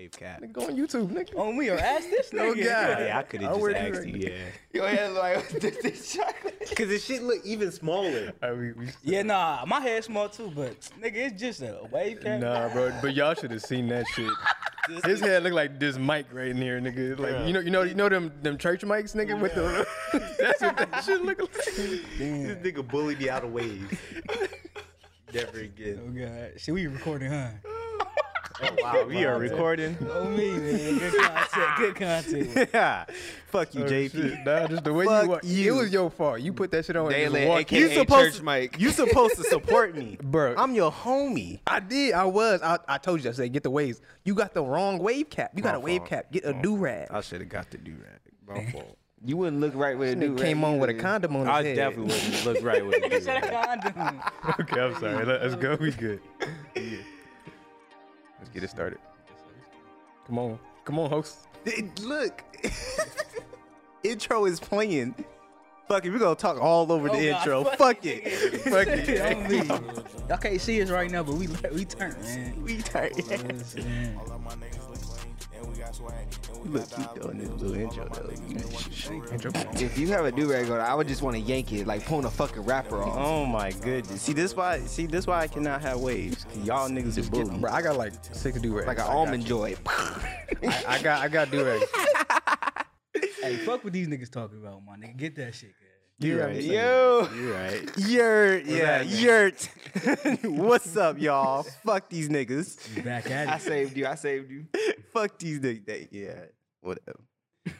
wave cap. Nigga, go on YouTube, nigga. Oh, on me or ask this No nigga. God. Yeah, I could have oh, just wear asked do-rag. you. Yeah. Your head look like this, this chocolate. Because the shit look even smaller. All right, we, we, Yeah, nah, my head's small too, but nigga, it's just a wave cap. Nah, bro, but y'all should have seen that shit. His head look like this mic right in here, nigga. Like you know, you know, you know them them church mics, nigga. With the that's what that shit look like. This nigga bullied me out of waves. Never again. Oh god, shit, we recording, huh? Oh, wow, we are recording. Oh me, man, good content, good content. yeah. Fuck you, Oh, JP. shit. Nah, just the way Fuck you, wa- you. It was your fault. You put that shit on. and just Daily, walked- aka You supposed church to, mic. You supposed to support me, Bro. I'm your homie. I did. I was. I, I told you. I said get the waves. You got the wrong wave cap. You got My a wave fault. cap. Get a do rag. I should have got the do rag. My fault. You wouldn't look right with a Nigga dude. came on with a condom on his head. I head. definitely wouldn't look right with a Nigga said do-rag. condom. okay, I'm sorry. Let, us go. We good. Let's get it started. Come on. Come on, host. It- Look, intro is playing. Fuck it, we're gonna talk all over Oh, the God, intro. fuck Fuck it. it. Fuck it. Y'all can't see us right now, but we we turn, man. We tight. Man. Look, keep doing this little intro though. Intro. If you have a do rag on, I would just want to yank it, like pulling a fucking rapper off. Oh my goodness. See this why see this why I cannot have waves. Y'all niggas are bullies. Bro, I got like six do rags. like an almond joy. I, I got I got do rags. Hey, fuck what these niggas talking about, my nigga. Get that shit, guys. You Yeah, right. Yo. You right. Yurt. Yeah, happening? yurt. What's up, y'all? Fuck these niggas. We back at it. I saved you. I saved you. Fuck these niggas. Yeah, whatever.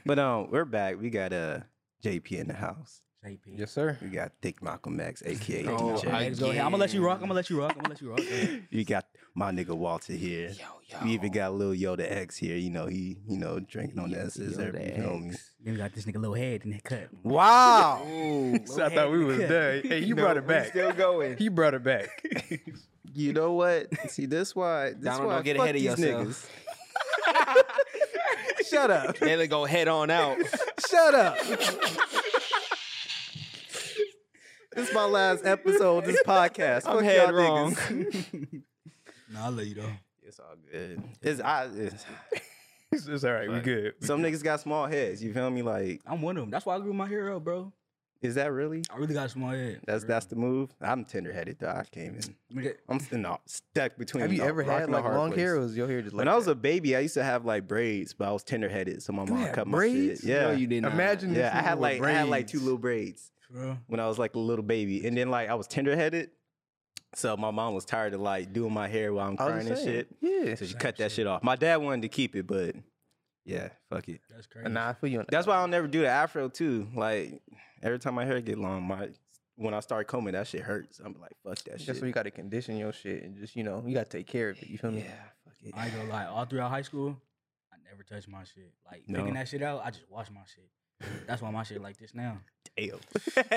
But um, we're back. We got uh JP in the house. JP. Yes, sir. We got Thick Malcolm X, aka Oh, DJ. I, go ahead. I'm gonna let you rock. I'm gonna let you rock. I'm gonna let you rock. You got my nigga Walter here. Yo, yo. We even got Lil Yoda X here. You know he, you know, drinking on that Yoda scissor. You know me. Then we got this nigga little head in the cut. Wow. Ooh. So I thought we was done. Hey, you No, brought it we back. Still going. He brought it back. You know what? See, this why. This Donald, why don't get fuck ahead of these yourself. niggas. Shut up. Daily go head on out. Shut up. This is my last episode. of This podcast. I'm Fuck head y'all wrong. niggas. Nah, I'll let you though. It's all good. It's, I, it's, it's, it's all right. We Fuck. good. Some niggas got small heads. You feel me? Like, I'm one of them. That's why I grew my hair up, bro. is that really? I really got a small head. That's For that's the move. I'm tender headed though. I came in. real. I'm still not stuck between. Have you a ever rock had and a like hard long hair, or place. was your hair just like When I was a baby, I used to have like braids, but I was tender headed, so my You mom had cut braids? my shit. Yeah, No, you did not. Imagine yeah. this I had nigga like with I had like two braids. little braids For real. When I was like a little baby, and then like I was tender headed, so my mom was tired of like doing my hair while I'm crying just and shit. Yeah. So she cut that shit off. My dad wanted to keep it, but yeah, fuck it. That's crazy. Nah, I feel you. On That's why I'll never do the afro too. Like every time my hair get long, my when I start combing, that shit hurts. I'm like, fuck that shit. That's why you got to condition your shit and just you know you got to take care of it. You feel me? yeah, fuck it. I ain't gonna lie. All throughout high school, I never touched my shit. Like No. picking that shit out, I just wash my shit. That's why my shit like this now. Damn.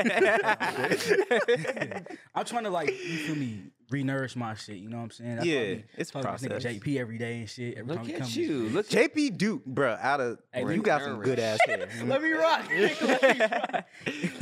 I'm trying to like you feel me re-nourish my shit. You know what I'm saying? That's Yeah, be it's talking process. nigga JP every day and shit. Every Look he at come you. Look JP Duke, bro, out of Hey, you we got some good ass hair. Let me rock. Let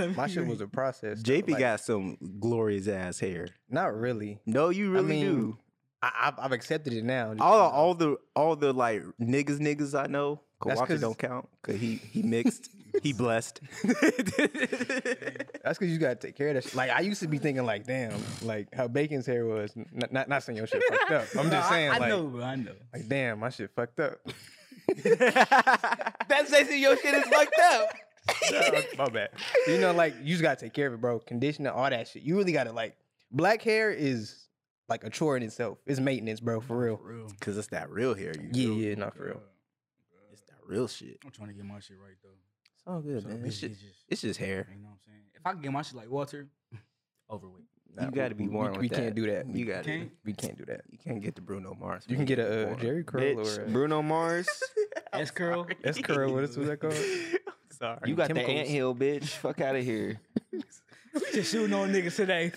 me My shit was a process. though, JP like, got some glorious ass hair. not really. No, you really mean, do. I, I've, I've accepted it now. All all the all the like niggas niggas I know. That's Kawaki 'cause- don't count because he he mixed. he blessed. That's because you gotta take care of that. Shit. Like I used to be thinking, like, damn, like how Bacon's hair was. N- Not not saying your shit fucked up. I'm just I- saying, I, like, know, bro. I know. like, damn, my shit fucked up. That's basically your shit is fucked up. Nah, my bad. You know, like you just gotta take care of it, bro. Conditioner, all that shit. You really gotta like. Black hair is like a chore in itself. It's maintenance, bro, for real. Cause it's that real hair. You Yeah, feel? yeah, not for real. It's that real shit. I'm trying to get my shit right though. It's all good, So man. It's just, it's just- it's just hair. You know what I'm saying? If I can get my shit like Walter, overweight. You got to be we- born we, with we that. can't do that. You got to. We can't do that. You can't get the Bruno Mars. You can get a, uh. Jheri curl Bitch. or a, Bruno Mars. S curl. S curl. What is that called? Sorry. You got the Chemicals. ant hill, bitch. Fuck out of here. We just shooting on niggas today.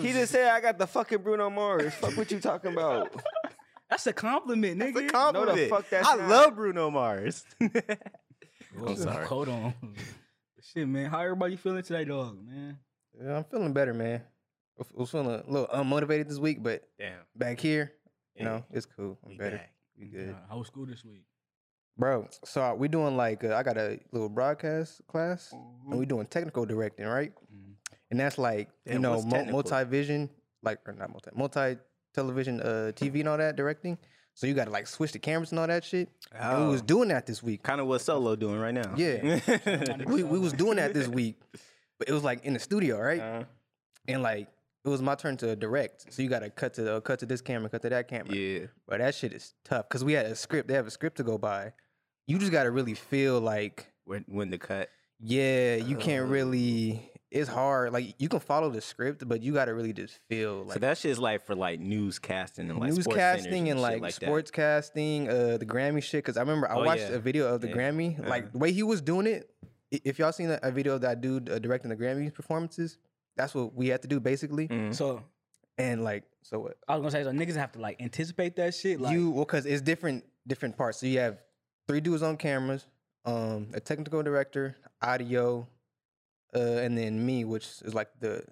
He just said I got the fucking Bruno Mars. Fuck what you talking about. That's a compliment, nigga. It's a compliment. fuck that's I not. love Bruno Mars. Hold- sorry. Hold on. Shit, man. How everybody feeling today, dog, man? Yeah, I'm feeling better, man. I was feeling a little unmotivated this week, but Damn. back here, you Yeah. know, it's cool. I'm We better. back. We good. How was school this week? Bro, so we doing like uh, I got a little broadcast class, Mm-hmm. and we doing technical directing, right? Mhm. And that's like you Damn, know mo- multi-vision, like or not multi multi, multi-television, uh, TV and all that directing. So you got to like switch the cameras and all that shit. And we was Oh. doing that this week. Kind of what Solo doing right now. Yeah. we we was doing that this week, but it was like in the studio, right? Uh, And like it was my turn to direct, so you got to cut to uh, cut to this camera, cut to that camera. yeah. But that shit is tough because we had a script. They have a script to go by. You just got to really feel like, When when the cut. yeah, you can't Uh. really. It's hard. Like you can follow the script, but you got to really just feel so like that shit's like for like newscasting and like newscasting and shit like, that. sportscasting, uh, the Grammy shit. Because I remember I Oh, watched yeah. a video of the Yeah. Grammy, Uh-huh. like the way he was doing it. If y'all seen a, a video of that dude uh, directing the Grammy performances, that's what we had to do basically. Mhm. So And like, so what? I was gonna say, so niggas have to like anticipate that shit. Like, you well, because it's different different parts. So you have three dudes on cameras, um, a technical director, audio, uh, and then me, which is like the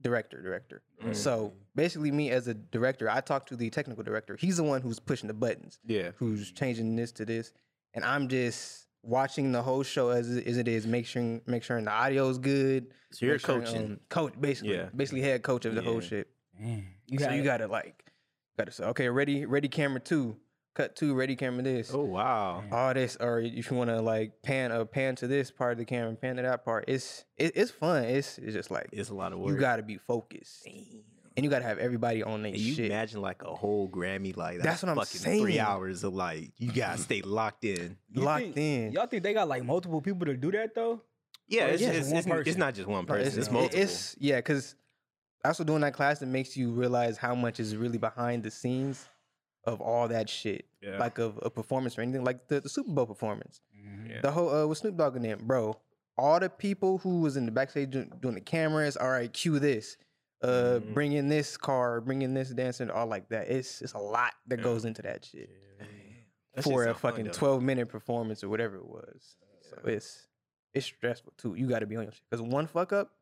director director. Mm. So basically, me as a director, I talk to the technical director. He's the one who's pushing the buttons, Yeah. who's changing this to this, and I'm just watching the whole show as it, as it is, make sure make sure the audio is good. So you're make sure, coaching. um, coach basically, Yeah. basically head coach of the whole shit. man, you so got you gotta like, gotta say, okay, ready, ready, camera two, cut two, ready, camera this, oh wow. All this, or if you want to like pan, a pan to this part of the camera, pan to that part. It's it, it's fun. It's it's just like It's a lot of work. you gotta be focused, and you gotta have everybody on their And you shit. imagine like a whole Grammy like That's what I'm fucking Three hours of like you gotta mm-hmm. stay locked in. You locked think- in. Y'all think they got like multiple people to do that though? Yeah, it's, it's it's, just one it's, it's not just one No, person. It's, it- multiple. It's yeah, because also doing that class it makes you realize how much is really behind the scenes of all that shit, Yeah. like of a performance or anything, like the, the Super Bowl performance, Yeah. the whole uh, with Snoop Dogg in it, bro. All the people who was in the backstage doing, doing the cameras, all right, cue this, uh, Mhm. bring in this car, bring in this dancing, all like that. It's it's a lot that Yeah. goes into that shit That shit for a sound fun, fucking twelve minute performance or whatever it was. So it's it's stressful too. You got to be on your shit because one fuck up,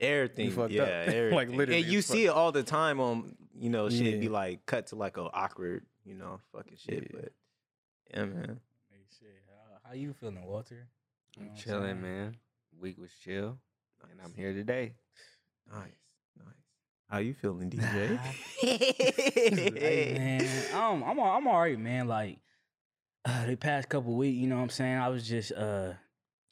Everything, fucked yeah, up. Like, literally, and you see it all the time on, you know, shit be like cut to like a awkward, you know, fucking shit. Yeah. But yeah, man. Hey, shit, how, how you feeling, Walter? You know I'm Chilling, saying? man. Week was chill, and I'm here today. Nice, nice. How you feeling, DJ? Hey, man, I'm I'm al- I'm all right, man. Like uh, the past couple weeks, you know what I'm saying. I was just uh, a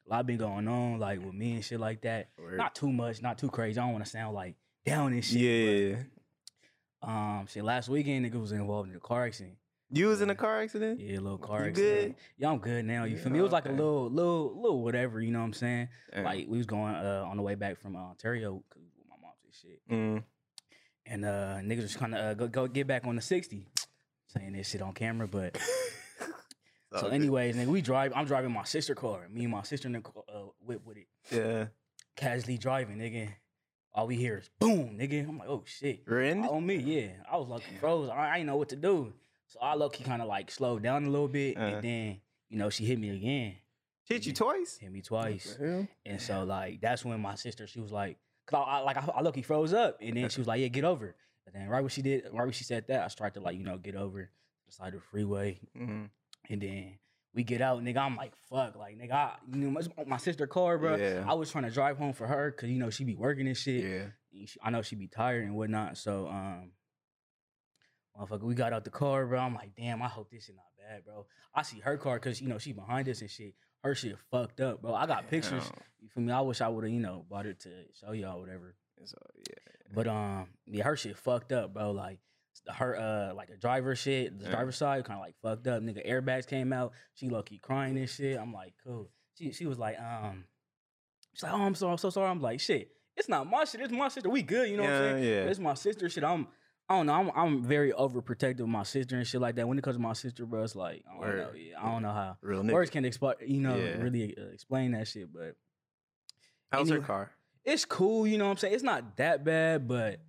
lot been going on, like with me and shit like that. Word. Not too much, not too crazy. I don't want to sound like down and shit. yeah. Um, shit. Last weekend, nigga was involved in a car accident. You was in a car accident? Yeah, a little car You accident. good? Yeah, I'm good now. You Yeah, feel me? It was like a little, little, little whatever. You know what I'm saying? Damn. Like we was going uh, on the way back from uh, Ontario because my mom's and shit. Mm. And uh niggas was trying to uh, go, go get back on the 60. Saying this shit on camera, but so anyways, nigga, we drive. I'm driving my sister car. Me and my sister in the car, uh, whip with it, yeah. casually driving, nigga. All we hear is boom, nigga. I'm like, oh shit. Rend? On me, yeah. I was like froze. I, I didn't know what to do. So I lucky kind of like slowed down a little bit, Uh-huh. and then you know she hit me again, Hit you twice? hit me twice. And so like that's when my sister, she was like, cause I, I like I, I lucky froze up, and then she was like, yeah, get over. And then right when she did, right when she said that, I started to like you know get over the side of the freeway, Mm. and then we get out, nigga. I'm like, fuck, like nigga, I, you know my, my sister car, bro. Yeah. I was trying to drive home for her, cause you know she be working and shit. Yeah. I know she be tired and whatnot. So, um, motherfucker, we got out the car, bro. I'm like, damn, I hope this is not bad, bro. I see her car because you know she behind us and shit. Her shit fucked up, bro. I got pictures. Damn. You feel me? I wish I would have, you know, bought it to show y'all whatever. So, yeah. But um, yeah, her shit fucked up, bro. Like her uh, like the driver shit, the Yeah. driver's side kind of like fucked up. Nigga, airbags came out. She lucky crying and shit. I'm like, cool. She she was like, um, she's like, oh, I'm so I'm so sorry. I'm like, shit, it's not my shit. It's my sister. We good. You know what I'm Yeah, saying? yeah. It's my sister shit. I'm. I don't know. I'm I'm very overprotective of my sister and shit like that. When it comes to my sister, bro, it's like I don't know. Yeah, I don't know how Real nigga. words can explain. You know, Yeah. really uh, explain that shit. But How's her car? it's cool, you know what I'm saying? It's not that bad, but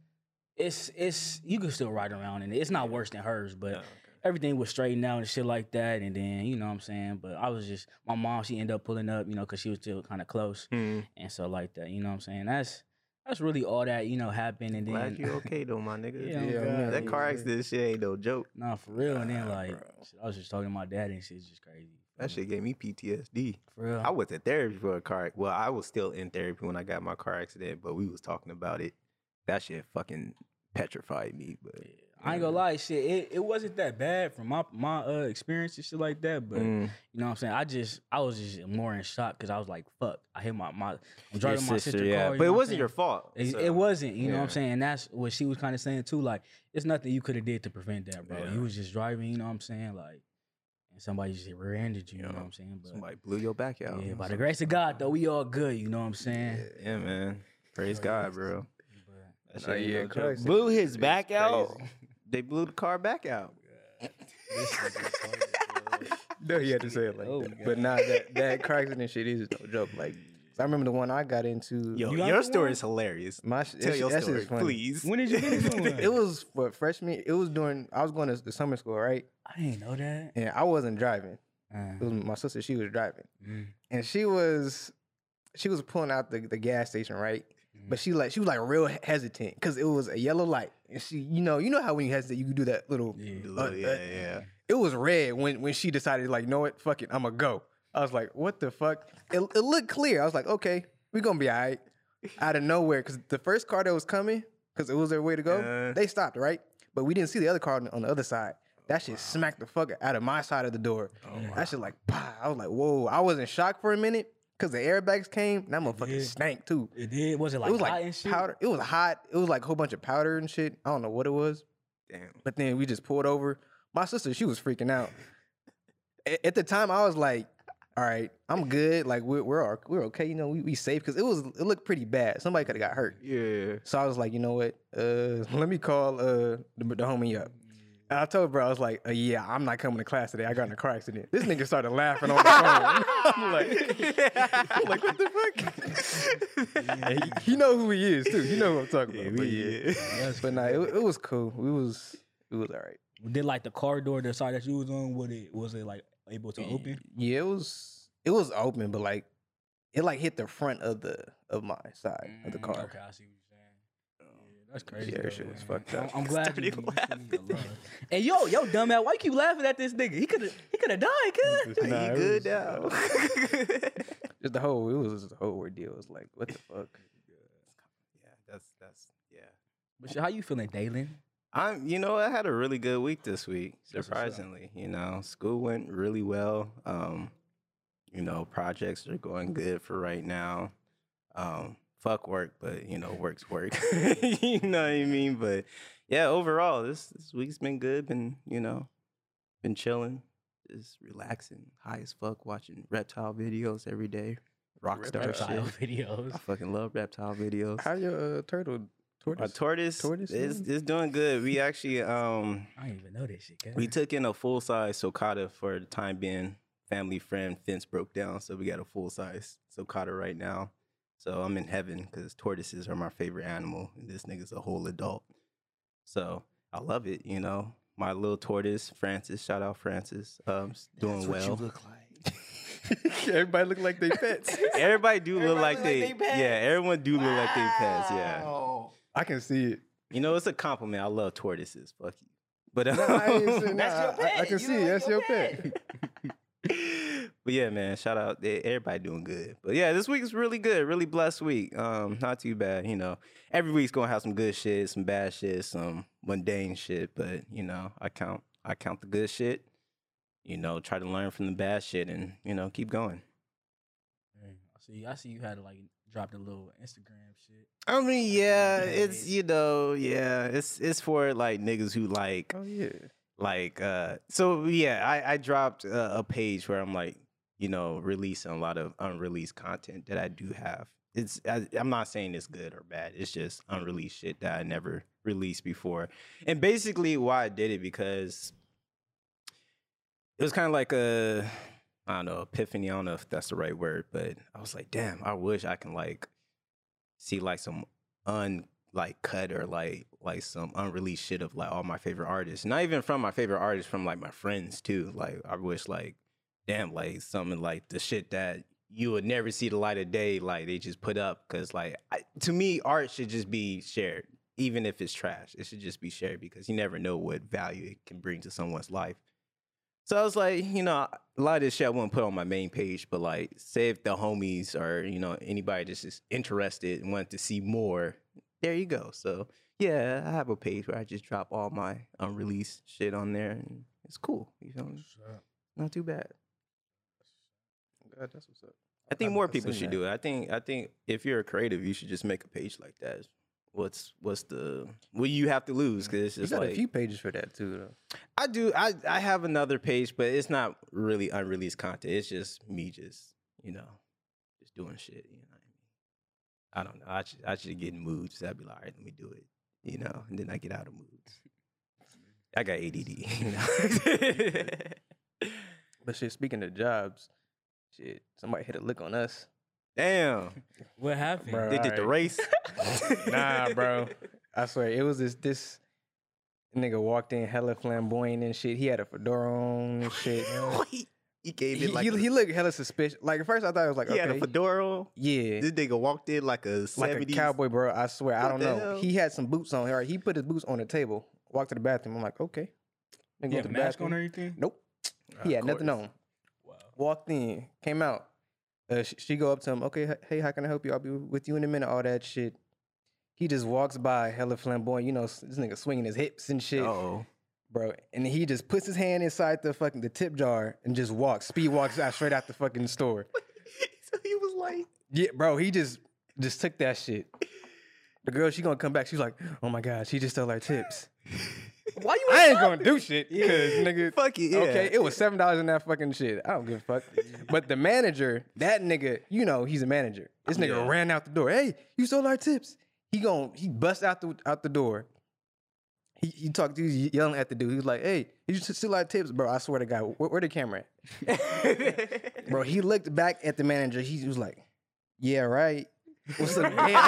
it's it's you can still ride around in it. It's not worse than hers, but Oh, okay. everything was straightened out and shit like that. And then, you know what I'm saying? But I was just my mom, she ended up pulling up, you know, because she was still kind of close. Mm. And so like that, you know what I'm saying? That's that's really all that you know happened, and Glad then you okay though, my nigga. Yeah, Yeah, I'm man. that Yeah, car yeah. accident shit ain't no joke. Nah, for real. And then like, bro. shit, I was just talking to my dad and shit's just crazy. That shit gave me PTSD. For real. I went to therapy for a car. Well, I was still in therapy when I got my car accident, but we was talking about it. That shit fucking petrified me. But Yeah, I ain't gonna lie, shit. It, it wasn't that bad from my my uh, experience and shit like that. But Mm, you know what I'm saying. I just I was just more in shock because I was like, fuck. I hit my my I'm driving my sister yeah, car. but it wasn't your fault. It, so- it wasn't, you know what. I'm saying? And that's what she was kind of saying too. Like, it's nothing you could have did to prevent that, bro. Yeah. You was just driving, you know what I'm saying? Like, and somebody just rear-ended you, you know what I'm saying? But Somebody blew your back out. yeah, by the grace of God, though, we all good, you know what I'm saying? Yeah, man. Praise God, bro. But That Nah, shit ain't yeah, no car joke. Blew his back out. They blew the car back out. No, he had to say it like Oh, that. But nah, that that car accident shit is no joke. Like, I remember the one I got into. Yo, You got your story one? is hilarious. my sh- Tell your shit- that shit story, is funny. please. when did you get into one? It was for freshman. It was during. I was going to the summer school, right? I didn't know that. And I wasn't driving. Uh, It was my sister. She was driving, mm, and she was, she was pulling out the, the gas station, right? Mhm. But she like she was like real hesitant because it was a yellow light, and she, you know, you know how when you hesitate, you can do that little. yeah. Uh, yeah, uh, yeah. It was red when when she decided like, know what, fuck it, I'm gonna go. I was like, what the fuck? It, it looked clear. I was like, okay, we gonna be all right. Out of nowhere, because the first car that was coming, because it was their way to go, Uh. they stopped, right? But we didn't see the other car on, on the other side. That shit smacked the fuck out of my side of the door. That shit like, pah. I was like, whoa. I was in shock for a minute because the airbags came. That motherfucker did. stank too. It did. Was it like it was hot like and shit? powder. It was hot. It was like a whole bunch of powder and shit. I don't know what it was. Damn. But then we just pulled over. My sister, she was freaking out. At the time, I was like, "All right, I'm good. Like we're we're all- we're okay. You know, we, we safe because it was it looked pretty bad. Somebody could have got hurt. Yeah. So I was like, you know what? Uh, let me call uh the, the homie up. And I told bro, I was like, uh, yeah, I'm not coming to class today. I got in a car accident. This nigga started laughing on the phone. I'm like, I'm like, what the fuck? And he, he know who he is too. He know who I'm talking about. but yeah. But nah, it, it was cool. We was it was all right. Did like the car door, the side that you was on, was it was it like able to open? Yeah, it was it was open, but like it like hit the front of the of my side of the Mm, car. Okay, I see what you're saying. Yeah, that's crazy. Yeah, that shit was fucked up. I'm, I'm glad you, Started laughing. feel. And yo, yo, dumbass, why you keep laughing at this nigga? He could have, he could have died, cuz. Nah, you it good was, now? Just the whole it was just the whole ordeal. It was like, what the fuck? yeah, that's that's yeah. But shit, how you feeling, Dalen? I'm, you know, I had a really good week this week. That's what's. Surprisingly, you know, school went really well. Um, you know, projects are going good for right now. Um, fuck work, but you know, work's work. you know what I mean? But yeah, overall, this this week's been good. Been you know, been chilling, just relaxing, high as fuck, watching reptile videos every day. Rockstar Reptile shit. videos. I fucking love reptile videos. How your uh, turtle tortoise? A tortoise, tortoise is, doing? is doing good. We actually um I didn't even know this shit. we took in a full size Sulcata for the time being. Family friend fence broke down, so we got a full size Sulcata right now. So I'm in heaven because tortoises are my favorite animal, and this nigga's a whole adult. So I love it. You know, my little tortoise Francis. Shout out Francis. Um, s- doing well. Everybody look like they pets. Everybody do look Everybody like look like they, they pets? yeah. Everyone do look like they pets. Yeah. I can see it. You know, it's a compliment. I love tortoises. Fuck you. But No, I, saying- That's nah, your I- I, can You see know That's your your pet. But yeah, man, shout out. Everybody doing good. But yeah, this week is really good. Really blessed week. Um, not too bad. You know, every week's gonna have some good shit, some bad shit, some mundane shit. But you know, I count I count the good shit. You know, try to learn from the bad shit, and you know, keep going. I see. I see you had like dropped a little Instagram shit. I mean, yeah, it's you know, yeah, it's it's for like niggas who like Oh yeah. like uh so yeah i i dropped a, a page where i'm like you know releasing a lot of unreleased content that i do have it's I, i'm not saying it's good or bad it's just unreleased shit that i never released before and basically why i did it because it was kind of like a i don't know epiphany i don't know if that's the right word but i was like damn i wish i can like see like some un like cut or like like some unreleased shit of like all my favorite artists. Not even from my favorite artists, from like my friends too. Like I wish like damn like something like the shit that you would never see the light of day. Like they just put up because like I, to me, art should just be shared, even if it's trash. It should just be shared because you never know what value it can bring to someone's life. So I was like, you know, a lot of this shit I wouldn't put on my main page, but like, say if the homies or you know anybody that's just interested and want to see more, there you go. So yeah, I have a page where I just drop all my unreleased shit on there, and it's cool. You feel me? Not too bad. God, that's what's up. I think I've- more people should that. do it. I think I think if you're a creative, you should just make a page like that. What's what's the what you have to lose? Because it's You got like a few pages for that too, though. I do. I I have another page, but it's not really unreleased content. It's just me, just you know, just doing shit. You know, I mean, I don't know. I should I should get in moods. I'd be like, all right, let me do it. You know, and then I get out of moods. I got ADD. You know? But shit, speaking of jobs, shit, somebody hit a lick on us. Damn, What happened? Bro. they did the race. nah, bro. I swear, it was this this nigga walked in hella flamboyant and shit. He had a fedora on and shit. Wait, he gave he, it like he, a- he looked hella suspicious. Like at first, I thought it was like he had a fedora. yeah, This nigga walked in like a like 70s. a cowboy, bro. I swear, I don't know. hell? He had some boots on. All right, he put his boots on the table. Walked to the bathroom. I'm like, okay. Then You go have to the mask on bathroom. or anything? Nope. He had nothing on. Walked in, came out. Uh, sh- she go up to him. Okay, hey, how can I help you? I'll be with you in a minute. All that shit. He just walks by, hella flamboyant. You know, this nigga swinging his hips and shit, Oh, bro. And he just puts his hand inside the fucking the tip jar and just walks, speed walks out straight out the fucking store. so he was like, Yeah, bro. He just just took that shit. The girl, she gonna come back. She's like, oh my god, she just stole our tips. "Why you?" I ain't gonna do shit, cause nigga. Fuck it. Yeah. Okay, it was seven dollars in that fucking shit. I don't give a fuck. But the manager, that nigga, you know, he's a manager. This nigga Yeah. ran out the door. Hey, you stole our tips. He gon' he bust out the out the door. He he talked to he was yelling at the dude. He was like, "Hey, you just steal our tips, bro." I swear to God, where, where the camera at? Bro, he looked back at the manager. He was like, "Yeah, right." What's up? man?" I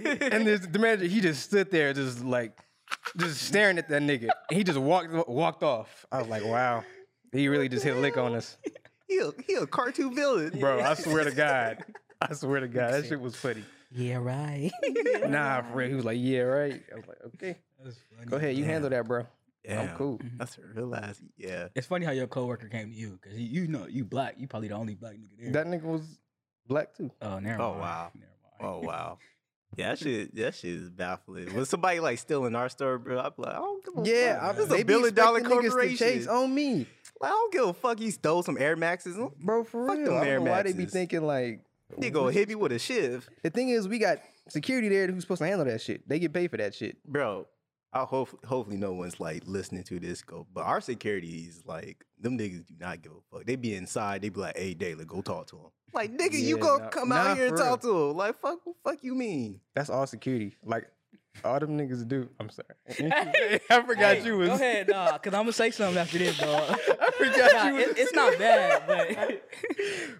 was like, and this, the manager, he just stood there, just like, just staring at that nigga. He just walked walked off. I was like, wow, he really just hit a lick on us, he a, he a cartoon villain, bro. I swear to God, I swear to God, that shit was funny. Yeah, right. Nah, for real. He was like, yeah, right. I was like, okay, go ahead, you handle that, bro. I'm cool. Mm-hmm. That's a real ass. Yeah. It's funny how your coworker came to you because you know you black. You probably the only black nigga there. That nigga was black too. oh, never Oh, mind. wow. Never mind. Oh wow. Yeah, that shit. That shit is baffling. When somebody like stealing our store, bro, I'm like, I don't give a fuck. Yeah, fuck. I, this is a billion dollar expecting niggas to corporation. chase on me, Like, I don't give a fuck. He stole some Air Maxes. bro. For Fuck real, them I Air know why they be thinking like. They gonna hit me with a shiv, The thing is, we got security there who's supposed to handle that shit. They get paid for that shit. bro. I hope hopefully no one's like listening to this go, but our security is like them niggas do not give a fuck. They be inside. They be like, "Hey, Daily, go talk to him." Like, nigga, you Yeah, gonna nah- come nah, out here and for talk to him? Like, fuck, fuck you mean? That's all security. Like all them niggas do. I'm sorry. I forgot Hey, you was. Go ahead, nah, because I'm gonna say something after this, dog. I forgot Nah, you was. it- it's not bad, but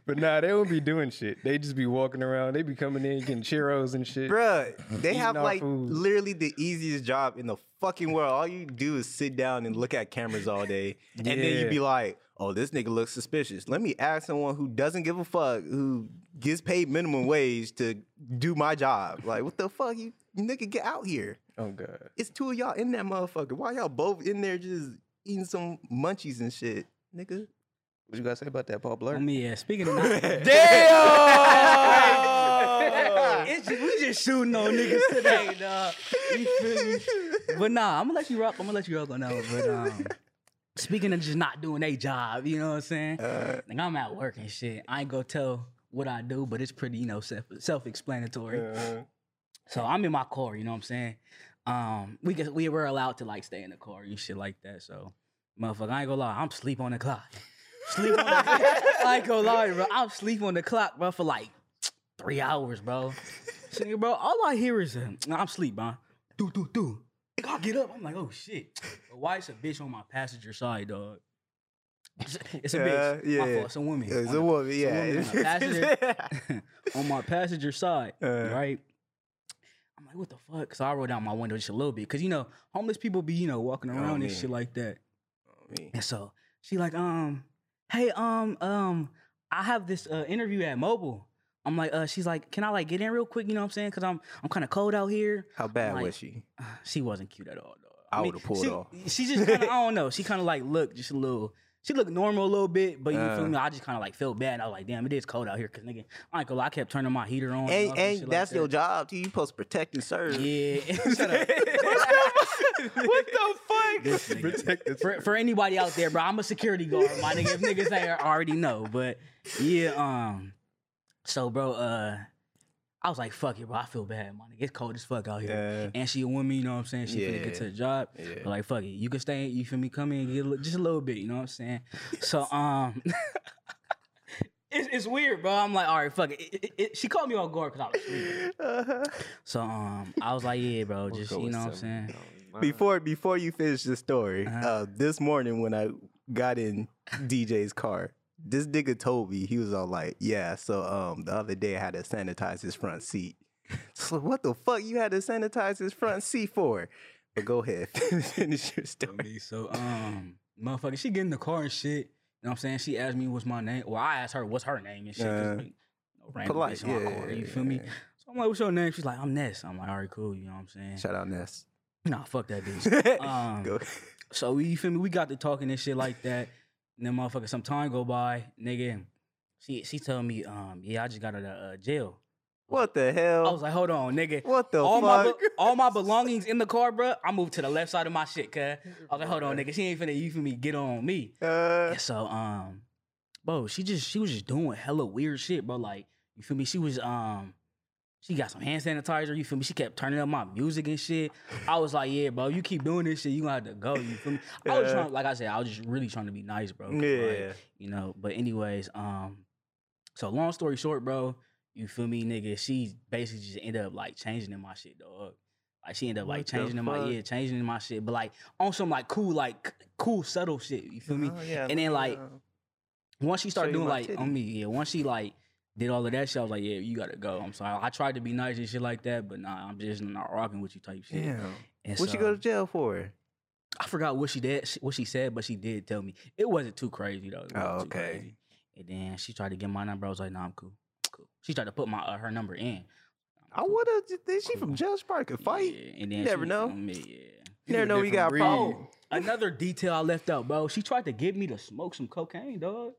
but nah, they don't be doing shit. They just be walking around. They be coming in getting churros and shit. Bruh, they have like food. literally the easiest job in the fucking world. All you do is sit down and look at cameras all day. And then you be like, oh, this nigga looks suspicious. Let me ask someone who doesn't give a fuck, who gets paid minimum wage to do my job. Like, what the fuck? You nigga get out here. Oh god. It's two of y'all in that motherfucker. Why y'all both in there just eating some munchies and shit? Nigga. What you gotta say about that, Paul Blart? I mean, yeah. Speaking of not, Damn! it's just, we just shooting on niggas today, dog. You feel me? But nah, I'm gonna let you rock. I'm gonna let you rock on that one. But um, speaking of just not doing a job, you know what I'm saying? Uh, Like I'm at work and shit. I ain't gonna tell what I do, but it's pretty, you know, self self explanatory. Uh-huh. So I'm in my car, you know what I'm saying? Um, we get we were allowed to like stay in the car and shit like that. So, motherfucker, I ain't gonna lie, I'm sleep on the clock. Sleep on the clock. I ain't gonna lie, bro. I'm sleep on the clock, bro, for like three hours, bro. Nigga, bro, all I hear is uh, I'm sleep, bro. Do do do. I get up. I'm like, oh shit. But why is a bitch on my passenger side, dog? It's, a bitch. Yeah, My fault. It's a woman. it's a woman, yeah. woman on the passenger on my passenger side, Uh. right? Like, what the fuck? So I rolled down my window just a little bit, cause you know, homeless people be, you know, walking around and shit like that. Me. And so she like, um, hey, um, um, I have this uh, interview at Mobile. I'm like, uh, she's like, can I like get in real quick? You know what I'm saying? Cause I'm I'm kind of cold out here. How bad like- was she? She wasn't cute at all, though. I would've pulled she, off. She just kind of, I don't know. She kind of like looked just a little. She looked normal a little bit, but you Uh. feel me? I just kind of like felt bad. I was like, damn, it is cold out here, cause nigga, I ain't gonna lie, I kept turning my heater on. And, all that shit and like that's your that. job too. You supposed to protect and serve. Yeah. Shut up. what the fuck? This nigga. Protected. for, for anybody out there, bro, I'm a security guard, my nigga. If niggas ain't already know, but yeah, um, so bro, uh, I was like, fuck it, bro. I feel bad, my nigga. It's cold as fuck out here, Yeah. and she a woman, you know what I'm saying? She finna get to Yeah. the job. Yeah. But like, fuck it, you can stay. You feel me? Come in, and get a, li- just a little bit. You know what I'm saying? So um. It's, it's weird, bro. I'm like, all right, fuck it. It- it- it- She called me off guard because I was sleeping. Uh-huh. So um, I was like, yeah, bro, just Go you know what I'm saying. Before before you finish the story, Uh-huh. uh, this morning when I got in DJ's car, this nigga told me he was all like, "Yeah, so um, the other day I had to sanitize his front seat." So what the fuck you had to sanitize his front seat for? But go ahead, finish your story. me? So, um, motherfucker, she get in the car and shit. You know what I'm saying? She asked me what's my name. Well, I asked her what's her name and shit. Uh, like, no random Polite, bitch in my yeah. car, you feel me? So I'm like, what's your name? She's like, I'm Ness. I'm like, all right, cool. You know what I'm saying? Shout out Ness. Nah, fuck that bitch. Um, go. so we, you feel me? We got to talking and shit like that. And then motherfucker, some time go by, nigga. She she told me, um, yeah, I just got out of uh, jail. What the hell? I was like, hold on, nigga. what the all my fuck? be- all my belongings in the car, bro. I moved to the left side of my shit, cuz. I was like, hold on, nigga. She ain't finna, you feel me, get on me. uh, And so, um, bro, she just she was just doing hella weird shit, bro. Like, you feel me? She was um, she got some hand sanitizer. You feel me? She kept turning up my music and shit. I was like, yeah, bro, you keep doing this shit, you gonna have to go. You feel me? I was trying, like I said, I was just really trying to be nice, bro. 'cause, like, yeah. you know. But anyways, um, so long story short, bro, you feel me, nigga? She basically just ended up like changing in my shit, dog. Like she ended up like What changing in my yeah, changing in my shit, but like on some like cool, like cool, subtle shit. You feel me? Oh, yeah, And then, like, Once she started doing like titty. on me, yeah. Once she like did all of that shit, I was like, yeah, you gotta go. I'm sorry. I tried to be nice and shit like that, but nah, I'm just not rocking with you type shit. Damn. And What you so- go to jail for? I forgot what she did, what she said, but she did tell me it wasn't too crazy though. Oh, okay. crazy. And then she tried to get my number. I was like, nah, I'm cool. Cool. She tried to put my uh, her number in. I would have. Is she from Cool. jail? She probably could fight. Yeah, and then You never know. um, yeah. You never know we got Different problems. breed. Another detail I left out, bro. She tried to get me to smoke some cocaine, dog.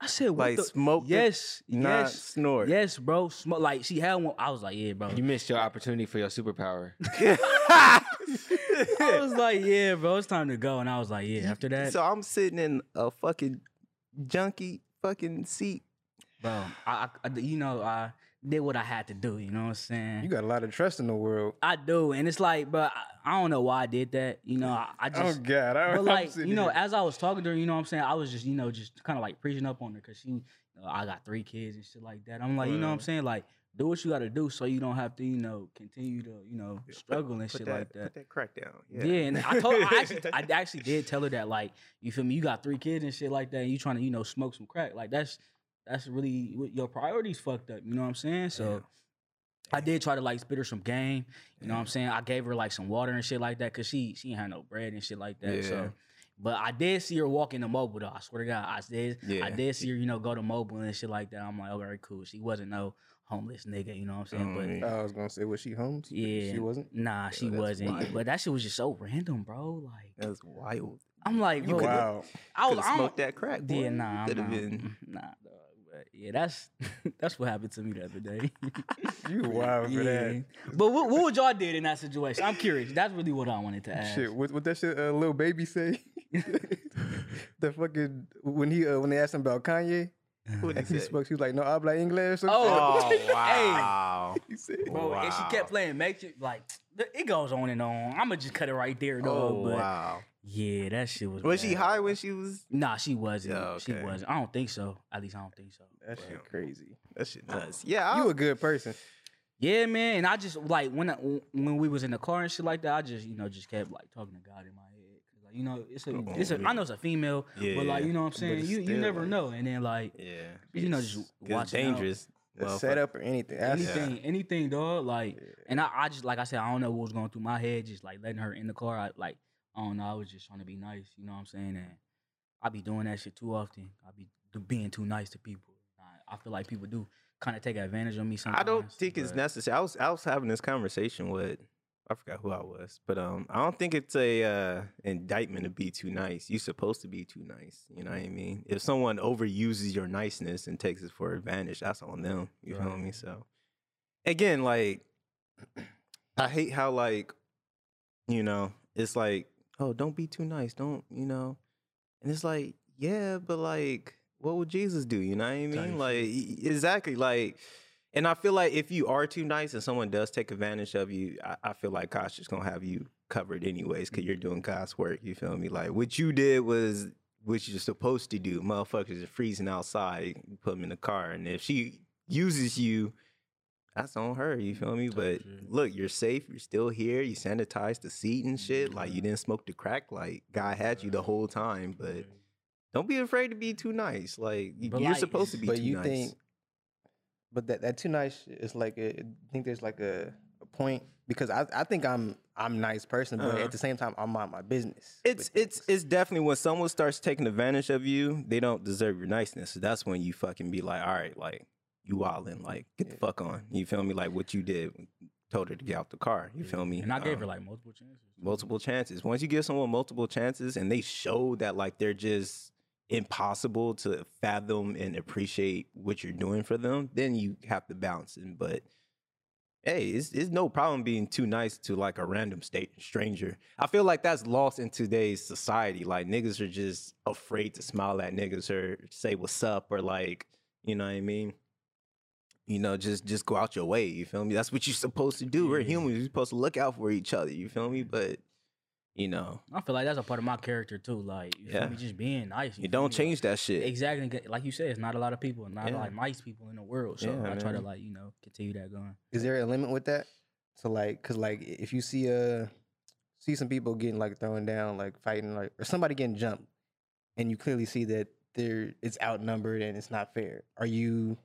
I said, what Like the? smoke. the- Yes, not yes, snort. yes, bro. Smoke like she had one. I was like, yeah, bro. You missed your opportunity for your superpower. I was like, yeah, bro. It's time to go. And I was like, yeah. After that, so I'm sitting in a fucking junky fucking seat. bro, I, I, you know, I did what I had to do. You know what I'm saying? You got a lot of trust in the world. I do, and it's like, but I, I don't know why I did that. You know, I, I Oh just. God! I, But like you know, here. as I was talking to her, you know what I'm saying, I was just you know just kind of like preaching up on her because she, you know, I got three kids and shit like that. I'm like, you know what I'm saying, like do what you got to do so you don't have to you know continue to you know struggle and Put shit that, like that. Put that crack down. Yeah. Yeah. and I told I actually I actually did tell her that like you feel me, you got three kids and shit like that, and you trying to you know smoke some crack like that's that's really your priorities fucked up. You know what I'm saying? So. I did try to like spit her some game, you know what I'm saying. I gave her like some water and shit like that because she she ain't had no bread and shit like that. Yeah. So, but I did see her walk into mobile though. I swear to God, I did. I did see her, you know, go to mobile and shit like that. I'm like, okay, cool. She wasn't no homeless nigga, you know what I'm saying? Mm, but I was gonna say, was she home? yeah, she wasn't. Nah, she that's wasn't. wild. But that shit was just so random, bro. Like, That's wild. I'm like, bro, coulda- Wow. I was Could've I don't- smoked that crack. Boy. Yeah, nah, I'm Could have not- been. nah, dog. But yeah, that's that's what happened to me the other day. You wild for that. But what, what would y'all did in that situation? I'm curious. That's really what I wanted to ask. Shit, what what that shit? Uh, little baby say? the fucking when he uh, when they asked him about Kanye, What he he spoke, he was like, "No habla English." or Oh, something. Oh wow. he said, Bro, and she kept playing Matrix. Like it goes on and on. I'm gonna just cut it right there, though. Oh but wow. Yeah, that shit was. Was she high when she was? Nah, she wasn't. Yeah, She wasn't. I don't think so. At least I don't think so. "That shit crazy." That shit nuts. Yeah. I, You a good person. Yeah, man. And I just like when I, when we was in the car and shit like that, I just you know just kept like talking to God in my head. 'Cause, Like you know, it's a, it's a I know it's a female, but like you know what I'm saying. it's You you never like- know. And then like yeah. you know, just It's- it's watching out. dangerous. A Well, setup or anything. That's anything, anything, dog. Like, and I, I just like I said, I don't know what was going through my head, just like letting her in the car. I like, I don't know. I was just trying to be nice, you know what I'm saying? And I be doing that shit too often. I be being too nice to people. I, I feel like people do kind of take advantage of me sometimes. I don't think it's necessary. I was I was having this conversation with I forgot who I was, but um, I don't think it's a uh, indictment to be too nice. You're supposed to be too nice. You know what I mean? If someone overuses your niceness and takes it for advantage, that's on them. You feel me? Right. So again, like I hate how like you know it's like oh don't be too nice, don't you know? And it's like yeah, but like what would Jesus do? You know what I mean? Like exactly like. And I feel like if you are too nice and someone does take advantage of you, I, I feel like God's just gonna have you covered anyways, because you're mm-hmm. doing God's work. You feel me? Like what you did was what you're supposed to do. Motherfuckers are freezing outside. You put them in the car, and if she uses you, that's on her. You feel me? But look, you're safe. You're still here. You sanitized the seat and shit. Like you didn't smoke the crack. Like God had you the whole time. But don't be afraid to be too nice. Like But you're like- supposed to be but too you nice. think, but that that too nice is like a, I think there's like a, a point because I I think I'm I'm a nice person, but Uh-huh. at the same time I'm on my business. It's it's it's definitely when someone starts taking advantage of you, they don't deserve your niceness. So that's when you fucking be like, all right, like you wildin', like get the fuck on. You feel me? Like what you did, told her to get out the car. You feel me? And I gave her Um, like multiple chances. multiple chances. Once you give someone multiple chances and they show that like they're just impossible to fathom and appreciate what you're doing for them, then you have to bounce in. But hey, it's, it's no problem being too nice to like a random state stranger. I feel like that's lost in today's society. Like niggas are just afraid to smile at niggas or say what's up or like, you know what I mean? You know, just just go out your way. You feel me? That's what you're supposed to do. We're Yeah. humans. We're supposed to look out for each other. You feel me? But you know, I feel like that's a part of my character too. Like, you Yeah. feel me? Just being nice. you feel don't me? Like, change that shit. Exactly. Like you said, it's not a lot of people, not Yeah. a lot of nice people in the world. So Yeah, I try to like, you know, continue that going. Is there a limit with that? So like, cause like if you see uh see some people getting like thrown down, like fighting, like or somebody getting jumped, and you clearly see that they're it's outnumbered and it's not fair. Are you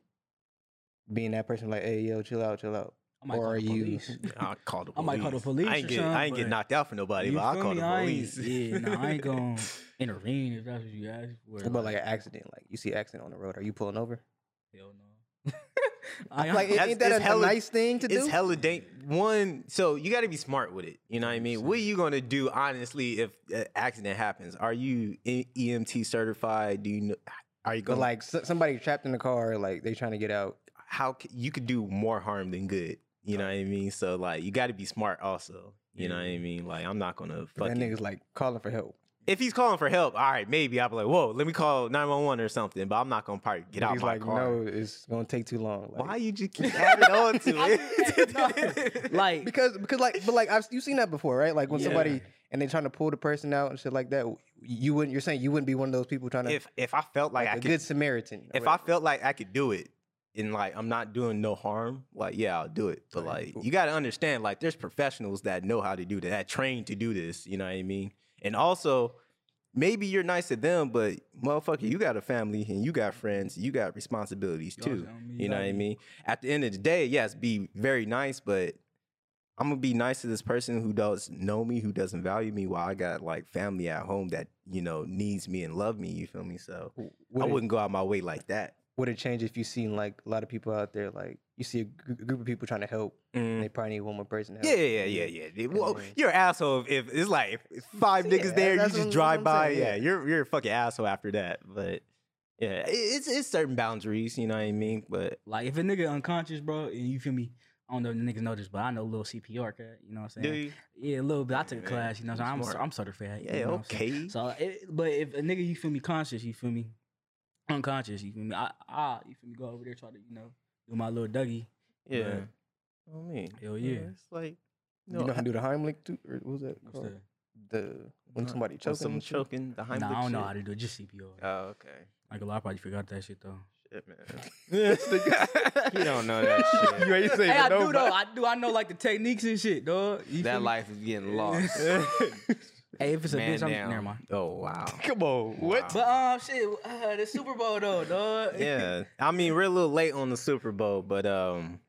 being that person like, hey yo, chill out, chill out? I might Or call are the you- police. I'll call the police. I might call the police I ain't or get, I ain't get but knocked out for nobody, You but I'll feel call me? the I ain't- police. Yeah, no, I ain't gonna intervene if that's what you ask for. What about like an accident? Like you see an accident on the road, are you pulling over? hell no. I, Like, That's- ain't that it's a, a hella- nice thing to do. it's do? hella dang one. So you got to be smart with it. You know what I mean? What are you gonna do honestly if an accident happens? Are you E- EMT certified? Do you know? Are you But gonna like s- somebody trapped in the car, like they trying to get out. How c- you could do more harm than good? You know what I mean? So like you got to be smart also. You know what I mm-hmm. mean? Like I'm not gonna But that fucking nigga's like calling for help. if he's calling for help, all right, maybe I'll be like, whoa, let me call 911 or something. But I'm not gonna probably get But out he's my like, car. no, it's gonna take too long. Like, Why you just keep adding on to it? like Because because like but like I've you seen that before, right? Like when Yeah. somebody and they're trying to pull the person out and shit like that. You wouldn't. You're saying you wouldn't be one of those people trying to if if I felt like, like, I a could, good Samaritan. or if I felt like I could do it, and like I'm not doing no harm, like yeah, I'll do it. But like you got to understand, like there's professionals that know how to do that, that trained to do this. You know what I mean? And also, maybe you're nice to them, but motherfucker, you got a family and you got friends, you got responsibilities too. You know what I mean? At the end of the day, yes, be very nice, but I'm gonna be nice to this person who doesn't know me, who doesn't value me, while I got like family at home that you know needs me and love me. You feel me? So would I wouldn't go out my way like that. Would it change if you seen like a lot of people out there like you see a gr- group of people trying to help and they probably need one more person to Mm. Yeah, yeah, yeah, yeah. yeah. Well, then- you're an asshole if, if it's like five Yeah, niggas there, you just what- drive what by. saying, Yeah, yeah. you're you're a fucking asshole after that. But yeah, it's it's certain boundaries. You know what I mean? But like if a nigga unconscious, bro, and you feel me. I don't know if the niggas know this, but I know a little CPR, cat. You know what I'm saying? Yeah, a little bit. I took a class, you know. what I'm saying? I'm smart. I'm certified. you Yeah, know what I'm saying? okay. So, it, but if a nigga, you feel me, conscious, you feel me, unconscious, you feel me, I, I, you feel me, go over there, try to, you know, do my little Dougie. Yeah. Oh, but- I mean, Hell yeah. It's like You know how to do the Heimlich too, or what was that What's called? that? The when Huh? somebody When choking. someone choking the Heimlich Nah, I don't know shit? how to do it. Just CPR. Oh, okay. like a lot, I probably forgot that shit though. Shit, man. You don't know that shit. you ain't saying Hey, I no, do though. I do. I know like the techniques and shit, dog. You feel That me? life is getting lost. Hey, if it's a Man bitch, I'm down. never mind. oh wow. Come on, what? But um, shit, uh, the Super Bowl though, dog. yeah, I mean we're a little late on the Super Bowl, but um,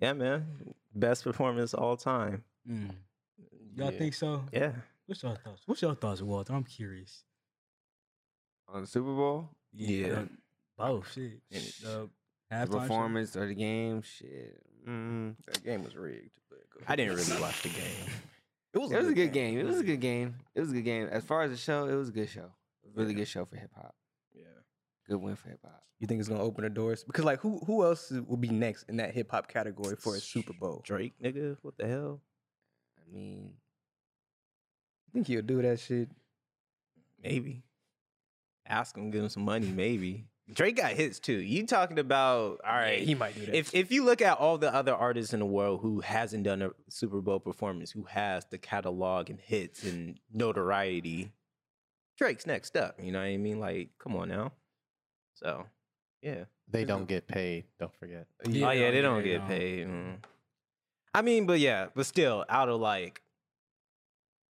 yeah, man, best performance all time. Mm. Y'all Yeah. think so? Yeah. What's your thoughts? What's your thoughts, Walter? I'm curious. on the Super Bowl? Yeah. Both shit. And The The halftime shit. performance or the game? Shit. Mm. That game was rigged. But I didn't really watch the game. It was, It was a good game. It was a good game. It was a good game. As far as the show, it was a good show. Really good show for hip hop. Yeah. Good win for hip hop. You think it's gonna open the doors? Because like, who who else will be next in that hip hop category for a Super Bowl? Drake, nigga, what the hell? I mean, I Think he'll do that shit? Maybe. Ask him, give him some money, maybe. Drake got hits too. You talking about all right? he might do that. if if you look at all the other artists in the world who hasn't done a Super Bowl performance, who has the catalog and hits and notoriety, Drake's next up. You know what I mean? Like, come on now. So, yeah. They don't get paid. Don't forget. oh yeah, they don't get paid. mm. I mean, but yeah, but still, out of like,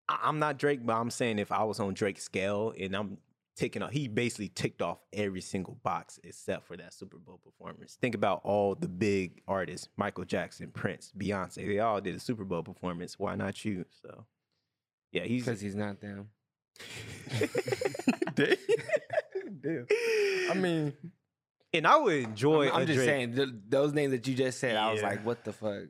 I- I'm not Drake, but I'm saying if I was on Drake's scale and I'm ticking off, he basically ticked off every single box except for that Super Bowl performance. Think about all the big artists: Michael Jackson, Prince, Beyonce. They all did a Super Bowl performance. Why not you? So, yeah, he's because he's not them. Damn. I mean, and I would enjoy. I'm, I'm a just Drake- saying th- those names that you just said. I was Yeah. like, what the fuck?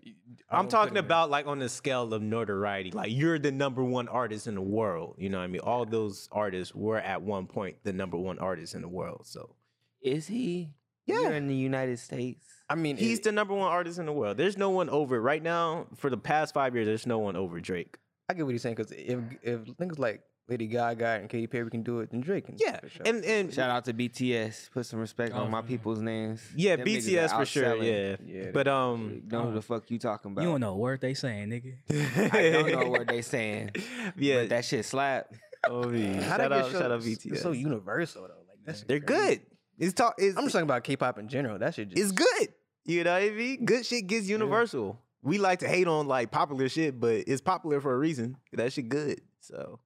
I I'm talking put him in- about like on the scale of notoriety. Like you're the number one artist in the world. You know what I mean? All those artists were at one point the number one artist in the world. So Is he? Yeah. You're in the United States. I mean, he's it- the number one artist in the world. There's no one over right now. For the past five years, there's no one over Drake. I get what he's saying because if if niggas like Lady Gaga and Katy Perry can do it, then Drake can. Yeah, sure. and and Shout out to BTS. Put some respect Oh, on my for people's names. yeah, Them BTS for sure. outselling. Yeah, yeah, but um, You know who the fuck you talking about? You don't know what they saying, nigga. I don't know what they saying. Yeah, But that shit slap. oh, yeah. How shout that out, get so, shout out it's BTS. so universal though. Like that's They're good. It's talk. It's, I'm just talking about K-pop in general. That shit just it's good. You know what I mean? Good shit gets universal. We like to hate on like popular shit, but it's popular for a reason. That shit good. So,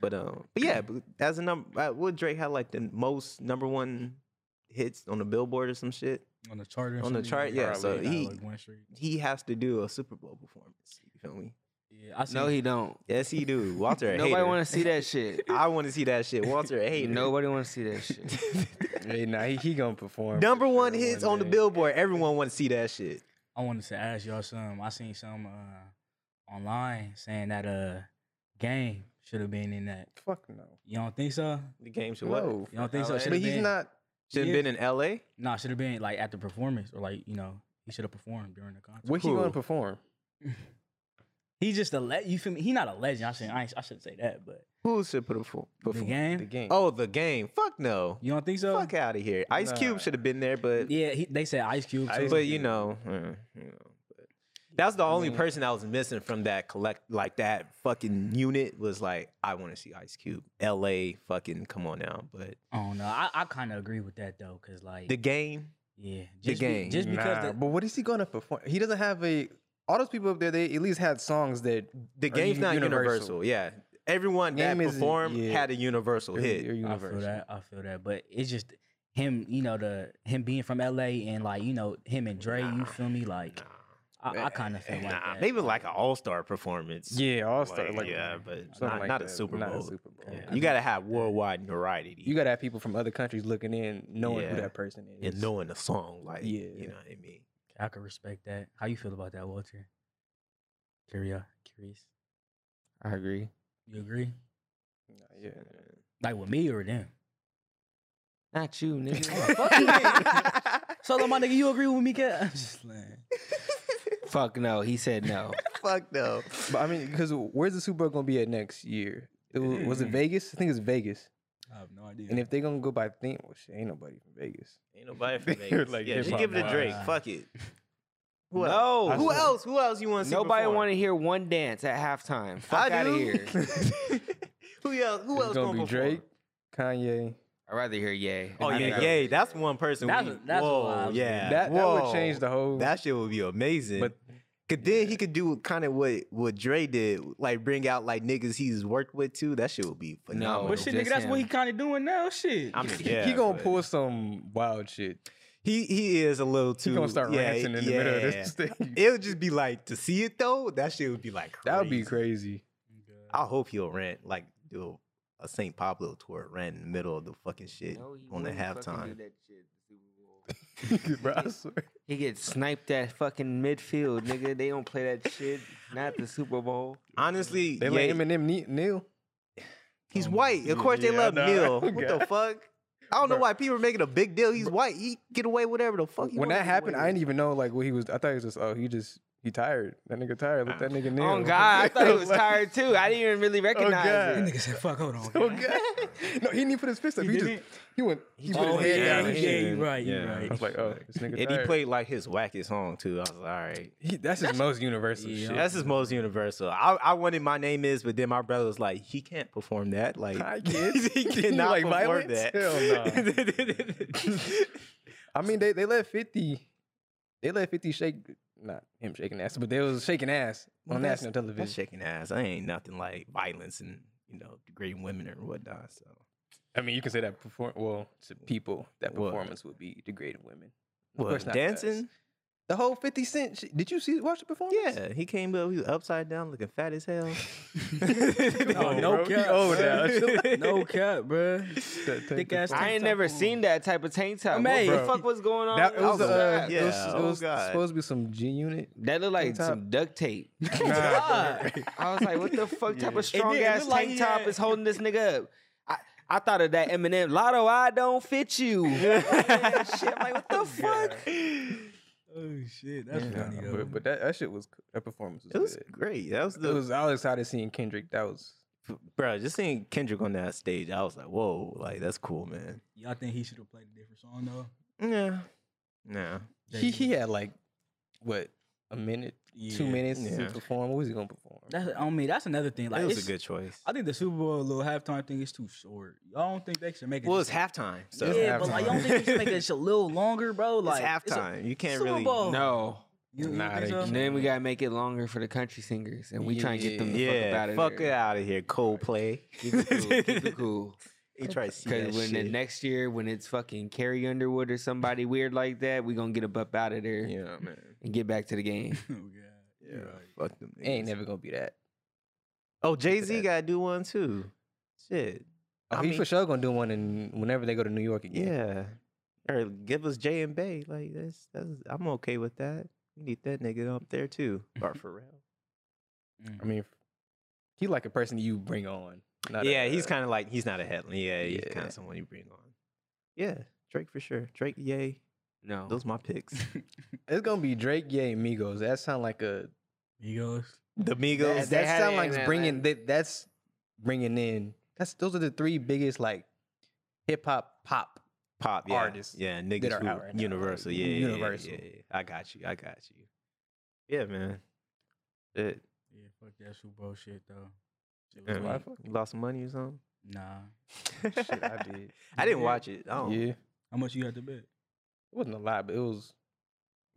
but um, but yeah, but as a number, uh, would Drake have like the most number one hits on the Billboard or some shit? On the chart On the chart, yeah, so he- Like. He has to do a Super Bowl performance. You feel me? Yeah, I see. No, he don't. Yes, he do. Walter, Nobody want to see that shit. I want to see that shit. Walter, hey. Nobody want to see that shit. Hey, nah, he, he gonna perform. Number one sure hits on the. Billboard. Everyone want to see that shit. I wanted to ask y'all some. I seen some uh, online saying that uh, game should have been in that. Fuck no. You don't think so? The game should what? No. You don't think so? Should But have he's been. not. Should have been in L.A. Nah, should have been like at the performance or like you know he should have performed during the concert. Where he Who? gonna perform? He's just a le- you feel me? He not a legend. I should I, ain't- I shouldn't say that, but Who should put a full? the game. The game. Oh, the game. Fuck no. You don't think so? Fuck out of here. Ice Nah. Cube should have been there, but Yeah, he, they said Ice Cube. Ice too. but you know, uh, you know. But that's the only person I was missing from that collect like that fucking unit was like I want to see Ice Cube. L.A. Fucking come on now, but I don't know. I, I kind of agree with that though, cause like the game. yeah, the just be- game. just because Nah, the, but what is he gonna perform? He doesn't have a. All those people up there, they at least had songs that The game's not universal. universal. Yeah, everyone Game that is- performed yeah. had a universal are, hit. are I feel that. I feel that. But it's just him, you know, the him being from LA and like, you know, him and Dre, you feel me? Like I, I eh, kind of feel eh, like Nah, that. maybe like an all star performance. Yeah, all star. Like, Like, yeah, but not, like not a that, Super not a Bowl. Super Bowl. Yeah, You got to have worldwide notoriety. You gotta have people from other countries looking in, knowing Yeah. who that person is. and knowing the song, like Yeah. you know what I mean. I could respect that. How you feel about that, Walter? Curious. Curious. I agree. You agree? Nah, yeah. Like with me or them? Not you, nigga. So, my nigga, you agree with me, cat? I'm just like, Fuck no. He said no. Fuck no. But I mean, because where's the Super Bowl gonna be at next year? It was, was it mm. Vegas? I think it's Vegas. I have no idea. And if they're gonna go by theme, well, shit, ain't nobody from Vegas. Ain't nobody from They're Vegas. like yeah, just give it to guys. Drake. Fuck it. Who No. else? Who else? Who else you want to see? Nobody want to hear one dance at halftime. Fuck I out of do. here. who else? Who it's else gonna gonna be perform? Drake, Kanye. I'd rather hear Yay. Oh I yeah, yay! That's one person. That's- we, that's whoa, yeah. That that would change the whole. That shit would be amazing. But But- then he could do kind of what what Dre did, like bring out like niggas he's worked with too. That shit would be phenomenal. No, but shit, nigga, that's what he kind of doing now. Shit. I mean, he- yeah, he gonna but pull some wild shit. He he is a little too. He gonna start yeah, ranting in the middle of this thing. It would just be like to see it though. That shit would be like crazy. That would be crazy. I hope he'll rant like do a St. Pablo tour ran in the middle of the fucking shit No, on the wouldn't fucking do halftime. that shit at the Super Bowl. Bro, I swear. He gets sniped at fucking midfield, nigga. They don't play that shit. Not the Super Bowl. Honestly, They yeah, let Eminem knee- kneel. he's Um, white. Of course, they yeah, I love know. Neil. What Okay. the fuck? I don't know Bro. why people are making a big deal. He's white. He get away with whatever the fuck. He When wanna that get happened, away I with. didn't even know like what he was. I thought he was just oh he just he tired. That nigga tired. Let that nigga kneel. Oh God, I thought he was tired too. I didn't even really recognize oh, God. That nigga said, "Fuck, hold on." Oh gang." God. No, he didn't even put his fist up. He He, just he went. He, put Oh, his head yeah, down. yeah, and yeah, shit. you right, you Yeah. right. I was like, oh, this nigga Tired. And he tired. played like his wackest song too. I was like, all right. He, that's his most universal Yeah. shit. That's his most universal. I, I wanted my name is, but then my brother was like, he can't perform that. Like Hi, kids. he You cannot like perform violence? that. Hell no. I mean, they, they let Fifty, they let Fifty shake, not him shaking ass, but they was shaking ass on That's- national television. That's shaking ass. I ain't nothing like violence and you know degrading women or whatnot. So I mean, you can say that perform. Well, to people, that What? performance would be degrading women. Of what, course not to us. Dancing? The whole Fifty Cent. Shit. Did you see watch the performance? Yeah, he came up. He was upside down, looking fat as hell. No, no bro, he cap. old bruh. now. no cap, bro. Thick ass. I ain't never top seen that type of tank top. Man, what the fuck was going on? That it was, uh, Yeah, it was, it oh was God. supposed to be some G unit. that looked like some duct tape. Nah, God. I was like, what the fuck type Yeah. of strong ass looked like tank top had- is holding this nigga up? I, I thought of that Eminem, Lotto, I don't fit you. shit, I'm like, what the fuck? Oh shit, that's Yeah, funny though. but, but that, that shit was that performance was, It was good. great. That was It was I was excited seeing Kendrick. That was bro. Just seeing Kendrick on that stage, I was like, whoa, like that's cool, man. Y'all think he should have played a different song though? Yeah, nah. he he had like what a minute, two minutes Yeah. to perform. What was he gonna perform? That's I mean that's another thing. Like it was a good choice. I think the Super Bowl little halftime thing is too short. Y'all don't think they should make it? Well, just it's halftime, so It's yeah, but like y'all don't think they should make it it's a little longer, bro? Like a halftime. you can't Super really. Bowl. No. You, you Nah, think so? And then we gotta make it longer for the country singers, and we trying to get them the fuck up out of fuck there. it out of here, Coldplay. Keep it cool. Keep it cool. He tried to see that Because when the next year, when it's fucking Carrie Underwood or somebody weird like that, we gonna get up up out of there yeah, man. and get back to the game. Oh, God. Yeah, fuck them. It ain't never gonna be that. Oh, Jay Z gotta do one too. Shit. Oh, I he mean- for sure gonna do one in whenever they go to New York again. Yeah. Or give us Jay and Bey. Like that's that's I'm okay with that. We need that nigga up there too. Or Pharrell. Mm-hmm. I mean, he like a person you bring on. not yeah, a- he's uh, kind of like he's not a headline. Yeah, he's kind of someone you bring on. Yeah, Drake for sure. Drake, yay. No. Those my picks. It's gonna be Drake, yeah, Migos. That sound like a Migos. the that, Migos. they that had sound like bringing that, that's bringing in. That's those are the three biggest like hip hop pop. pop yeah. artists Yeah, that niggas are who out right universal. like, yeah, yeah, yeah, universal. Yeah, yeah. I got you. I got you. Yeah, man. Shit. Yeah, fuck that Super Bowl shit though. Shit Yeah, was why weak. fuck? You lost some money or something? Nah. Shit, I did. I didn't did? watch it. Oh. Yeah, How much you had to bet? Wasn't a lot, but it was.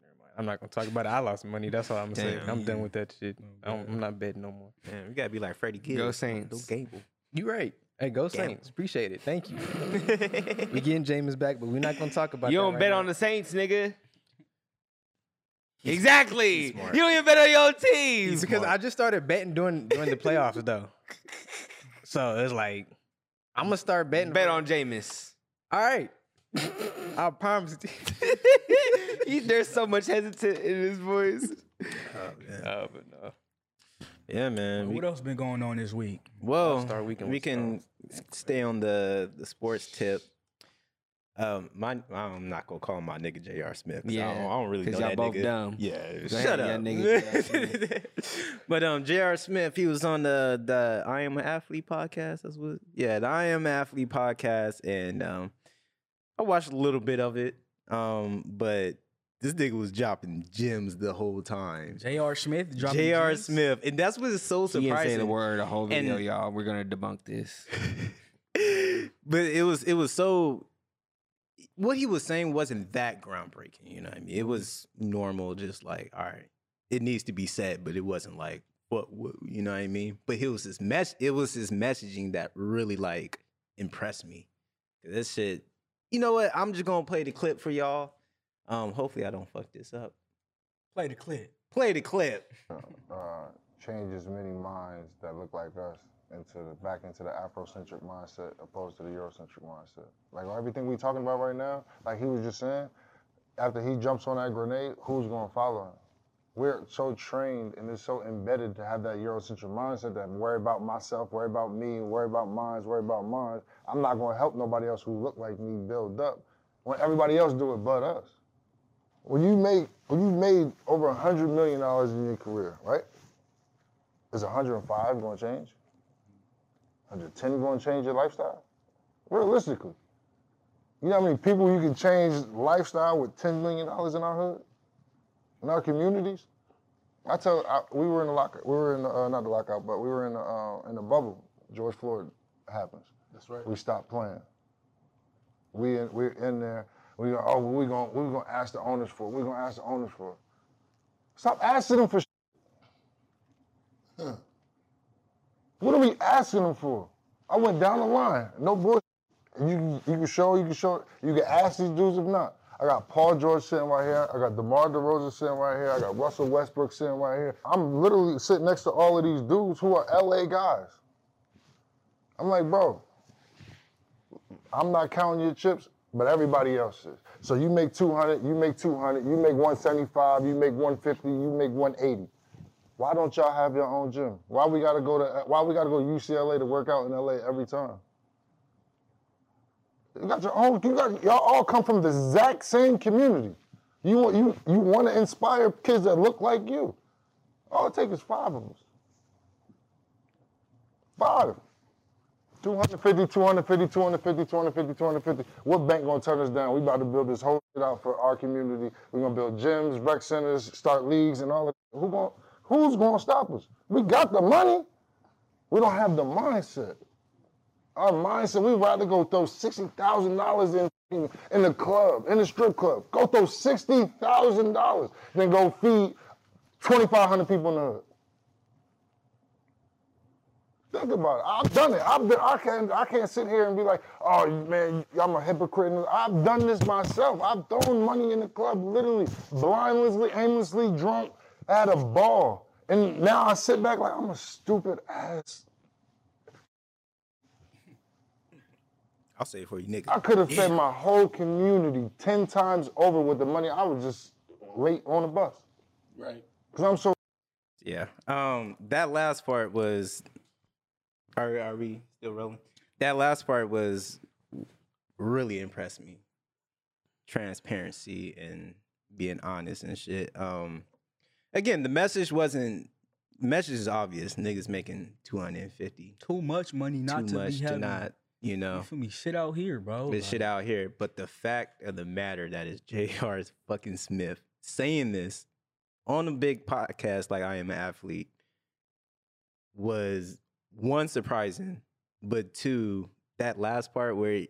Never mind. I'm not gonna talk about it. I lost money. That's all I'm gonna say. I'm done with that shit. Oh, I don't, God. I'm not betting no more. Man, we gotta be like Freddie Gibbs. Go Don't Saints. gamble. You right. Hey, go Gamble. Saints. Appreciate it. Thank you. we getting Jameis back, but we're not gonna talk about. It. You that don't right bet now. on the Saints, nigga. exactly. he's. You don't even bet on your team. It's because I just started betting during during the playoffs though. So it's like I'm gonna start betting. bet on Jameis. All right. I promise. you. He- There's so much hesitant in his voice. Oh, man. Uh, but no. Yeah, man. What We, else been going on this week? well, All-Star weekend we can s- stay on the the sports tip. Um, my I'm not gonna call my nigga J.R. Smith. 'cause I, Yeah, don't, I don't really know 'cause y'all that both nigga. dumb. Yeah, ahead, shut up. niggas J.R. but um, J.R. Smith, he was on the the I Am an Athlete podcast. That's what. Yeah, the I Am an Athlete podcast, and um, I watched a little bit of it. Um, but this nigga was dropping gems the whole time. J.R. Smith dropping J.R. gems? Smith, and that's what is so He didn't say the word a whole video, And- y'all. We're gonna debunk this. but it was it was so what he was saying wasn't that groundbreaking, you know what I mean? It was normal, just like, all right, it needs to be said, but it wasn't like what, what you know what I mean? But it was his mess it was his messaging that really like impressed me. 'Cause This shit, you know what? I'm just gonna play the clip for y'all. Um, hopefully I don't fuck this up. Play the clip. Play the clip. uh, changes many minds that look like us. into the back into the Afrocentric mindset opposed to the Eurocentric mindset. Like everything we talking about right now, like he was just saying, after he jumps on that grenade, who's gonna follow him? We're so trained and it's so embedded to have that Eurocentric mindset that worry about myself, worry about me, worry about mine, worry about mine. I'm not gonna help nobody else who look like me build up when everybody else do it but us. When you make when you made over hundred million dollars in your career, right? Is 105 gonna change? 110 gonna change your lifestyle? Realistically. You know how many people you can change lifestyle with $10 million in our hood? In our communities? I tell, I, we were in the lockout, we were in the, uh, not the lockout, but we were in the, uh, in the bubble. George Floyd happens. That's right. We stopped playing. We in, we're in there. We go, oh, we gonna we gonna ask the owners for. it. We gonna ask the owners for. it. Stop asking them for. What are we asking them for? I went down the line. No bullshit. You can you can show you can show you can ask these dudes if not. I got Paul George sitting right here. I got DeMar DeRozan sitting right here. I got Russell Westbrook sitting right here. I'm literally sitting next to all of these dudes who are LA guys. I'm like, bro, I'm not counting your chips, but everybody else is. So you make 200, you make 200, you make 175, you make 150, you make 180. Why don't y'all have your own gym? Why we gotta go to why we gotta go to UCLA to work out in LA every time? You got your own, you got y'all all come from the exact same community. You want you you want to inspire kids that look like you. All it takes is five of us. Five. 250, 250, 250, 250, 250. What bank gonna turn us down? We about to build this whole shit out for our community. We're gonna build gyms, rec centers, start leagues, and all of that. Who going who's gonna stop us? We got the money. We don't have the mindset. Our mindset, we'd rather go throw sixty thousand dollars in in the club, in the strip club. Go throw sixty thousand dollars, then go feed twenty five hundred people in the hood. Think about it. I've done it. I've been, I can't I can't sit here and be like, oh man, I'm a hypocrite. I've done this myself. I've thrown money in the club, literally, blindlessly, aimlessly drunk, at a ball. And now I sit back like I'm a stupid ass. I'll say it for you, nigga. I could have fed my whole community 10 times over with the money I was just late on the bus. Right. Because I'm so Yeah. Um, that last part was. Are are we still rolling? That last part was really impressed me. Transparency and being honest and shit. Um, again, the message wasn't. Message is obvious. Niggas making two hundred and fifty. Too much money not Too to much be to not. You know. You feel me? Shit out here, bro. this shit out here. But the fact of the matter that is J.R.'s fucking Smith saying this on a big podcast like I am an athlete was one surprising, but two, that last part where,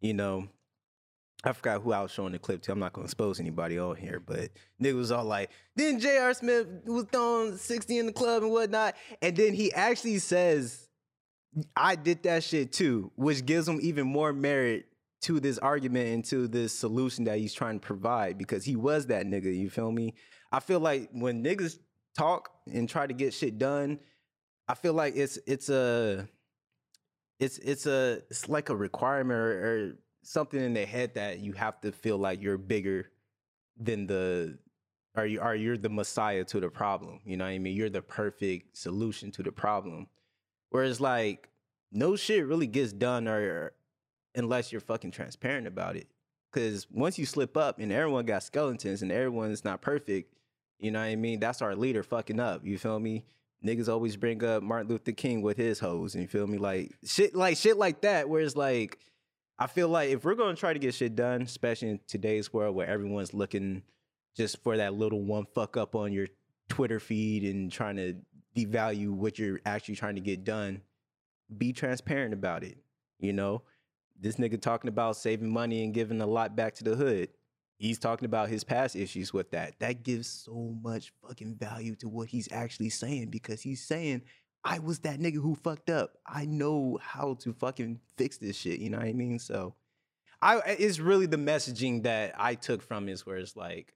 you know, I forgot who I was showing the clip to. I'm not gonna expose anybody on here, but nigga was all like, then J.R. Smith was throwing 60 in the club and whatnot. And then he actually says, I did that shit too, which gives him even more merit to this argument and to this solution that he's trying to provide because he was that nigga. You feel me? I feel like when niggas talk and try to get shit done, I feel like it's it's a it's it's a it's like a requirement or, or something in their head that you have to feel like you're bigger than the or you are you're the messiah to the problem. You know what I mean? You're the perfect solution to the problem. Whereas like no shit really gets done or unless you're fucking transparent about it. Cause once you slip up and everyone got skeletons and everyone's not perfect, you know what I mean? That's our leader fucking up. You feel me? Niggas always bring up Martin Luther King with his hoes, and you feel me? Like shit like shit like that, where it's like I feel like if we're gonna try to get shit done, especially in today's world where everyone's looking just for that little one fuck up on your Twitter feed and trying to devalue what you're actually trying to get done, be transparent about it. You know, this nigga talking about saving money and giving a lot back to the hood. He's talking about his past issues with that. That gives so much fucking value to what he's actually saying because he's saying, I was that nigga who fucked up. I know how to fucking fix this shit. You know what I mean? So I it's really the messaging that I took from this where it's like,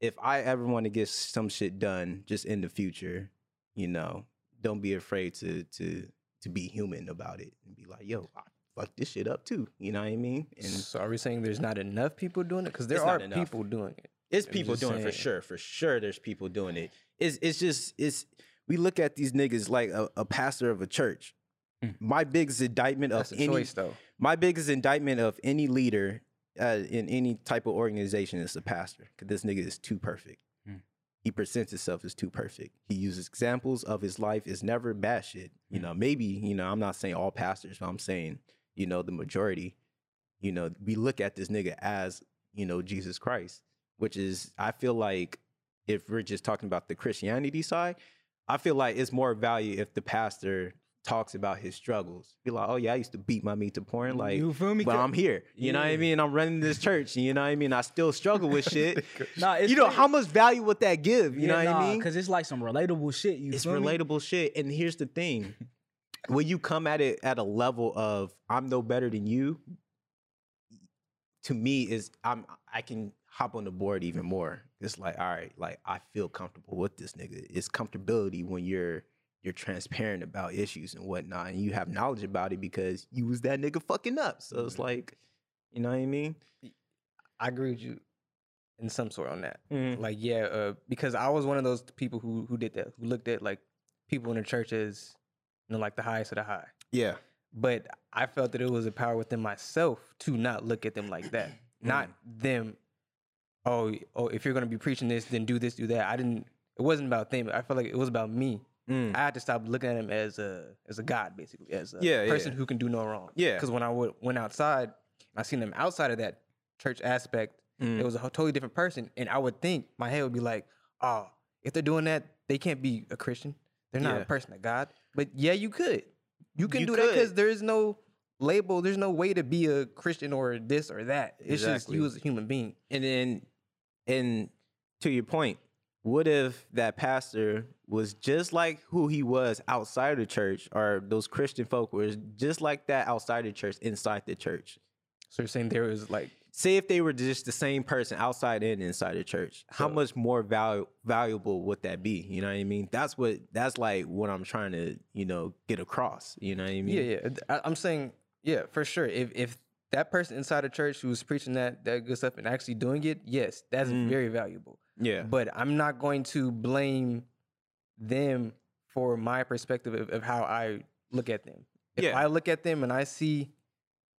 if I ever want to get some shit done just in the future, you know, don't be afraid to to to be human about it and be like, yo, I fucked this shit up too. You know what I mean? And so are we saying there's not enough people doing it? Because there are people doing it. It's I'm people doing it for sure. For sure, there's people doing it. It's it's just it's we look at these niggas like a, a pastor of a church. Mm. My biggest indictment That's of any choice, though. my biggest indictment of any leader uh, in any type of organization is a pastor. Cause this nigga is too perfect. Mm. He presents himself as too perfect. He uses examples of his life. It's never bad shit. You know, maybe you know. I'm not saying all pastors, but I'm saying you know the majority. You know, we look at this nigga as you know Jesus Christ, which is I feel like if we're just talking about the Christianity side, I feel like it's more value if the pastor talks about his struggles. Be like, oh yeah, I used to beat my meat to porn, like, you feel me? but I'm here. You know what I mean? I'm running this church. You know what I mean? I still struggle with shit. Nah, you know how much value would that give? You know what I mean? Because it's like some relatable shit. You it's feel me? relatable shit. And here's the thing: when you come at it at a level of I'm no better than you, to me is I'm I can hop on the board even more. It's like, all right, like I feel comfortable with this nigga. It's comfortability when you're you're transparent about issues and whatnot, and you have knowledge about it because you was that nigga fucking up. So it's like, you know what I mean? I agree with you in some sort on that. Mm. Like, yeah, uh, because I was one of those people who who did that, who looked at like people in the church as you know, like the highest of the high. Yeah. But I felt that it was a power within myself to not look at them like that. Not them. Oh, oh, if you're gonna be preaching this, then do this, do that. I didn't. It wasn't about them. I felt like it was about me. Mm. I had to stop looking at him as a as a god, basically, as a Yeah, person yeah. who can do no wrong. Yeah. Because when I would, went outside, I seen them outside of that church aspect. Mm. It was a totally different person, and I would think my head would be like, "Oh, if they're doing that, they can't be a Christian. They're not Yeah. a person of God." But yeah, you could. You can You do that because there is no label. There's no way to be a Christian or this or that. It's just Exactly. you as a human being. And then, and to your point, what if that pastor was just like who he was outside of the church, or those Christian folk were just like that outside the church, inside the church? So you're saying there was like Say if they were just the same person outside and inside the church, how much more valu- valuable would that be? You know what I mean? That's what that's like what I'm trying to you know get across. You know what I mean? Yeah, yeah. I, I'm saying, yeah, for sure. If if that person inside the church who was preaching that that good stuff and actually doing it, yes, that's Mhm. very valuable. yeah, But I'm not going to blame them for my perspective of, of how I look at them. If Yeah. I look at them and I see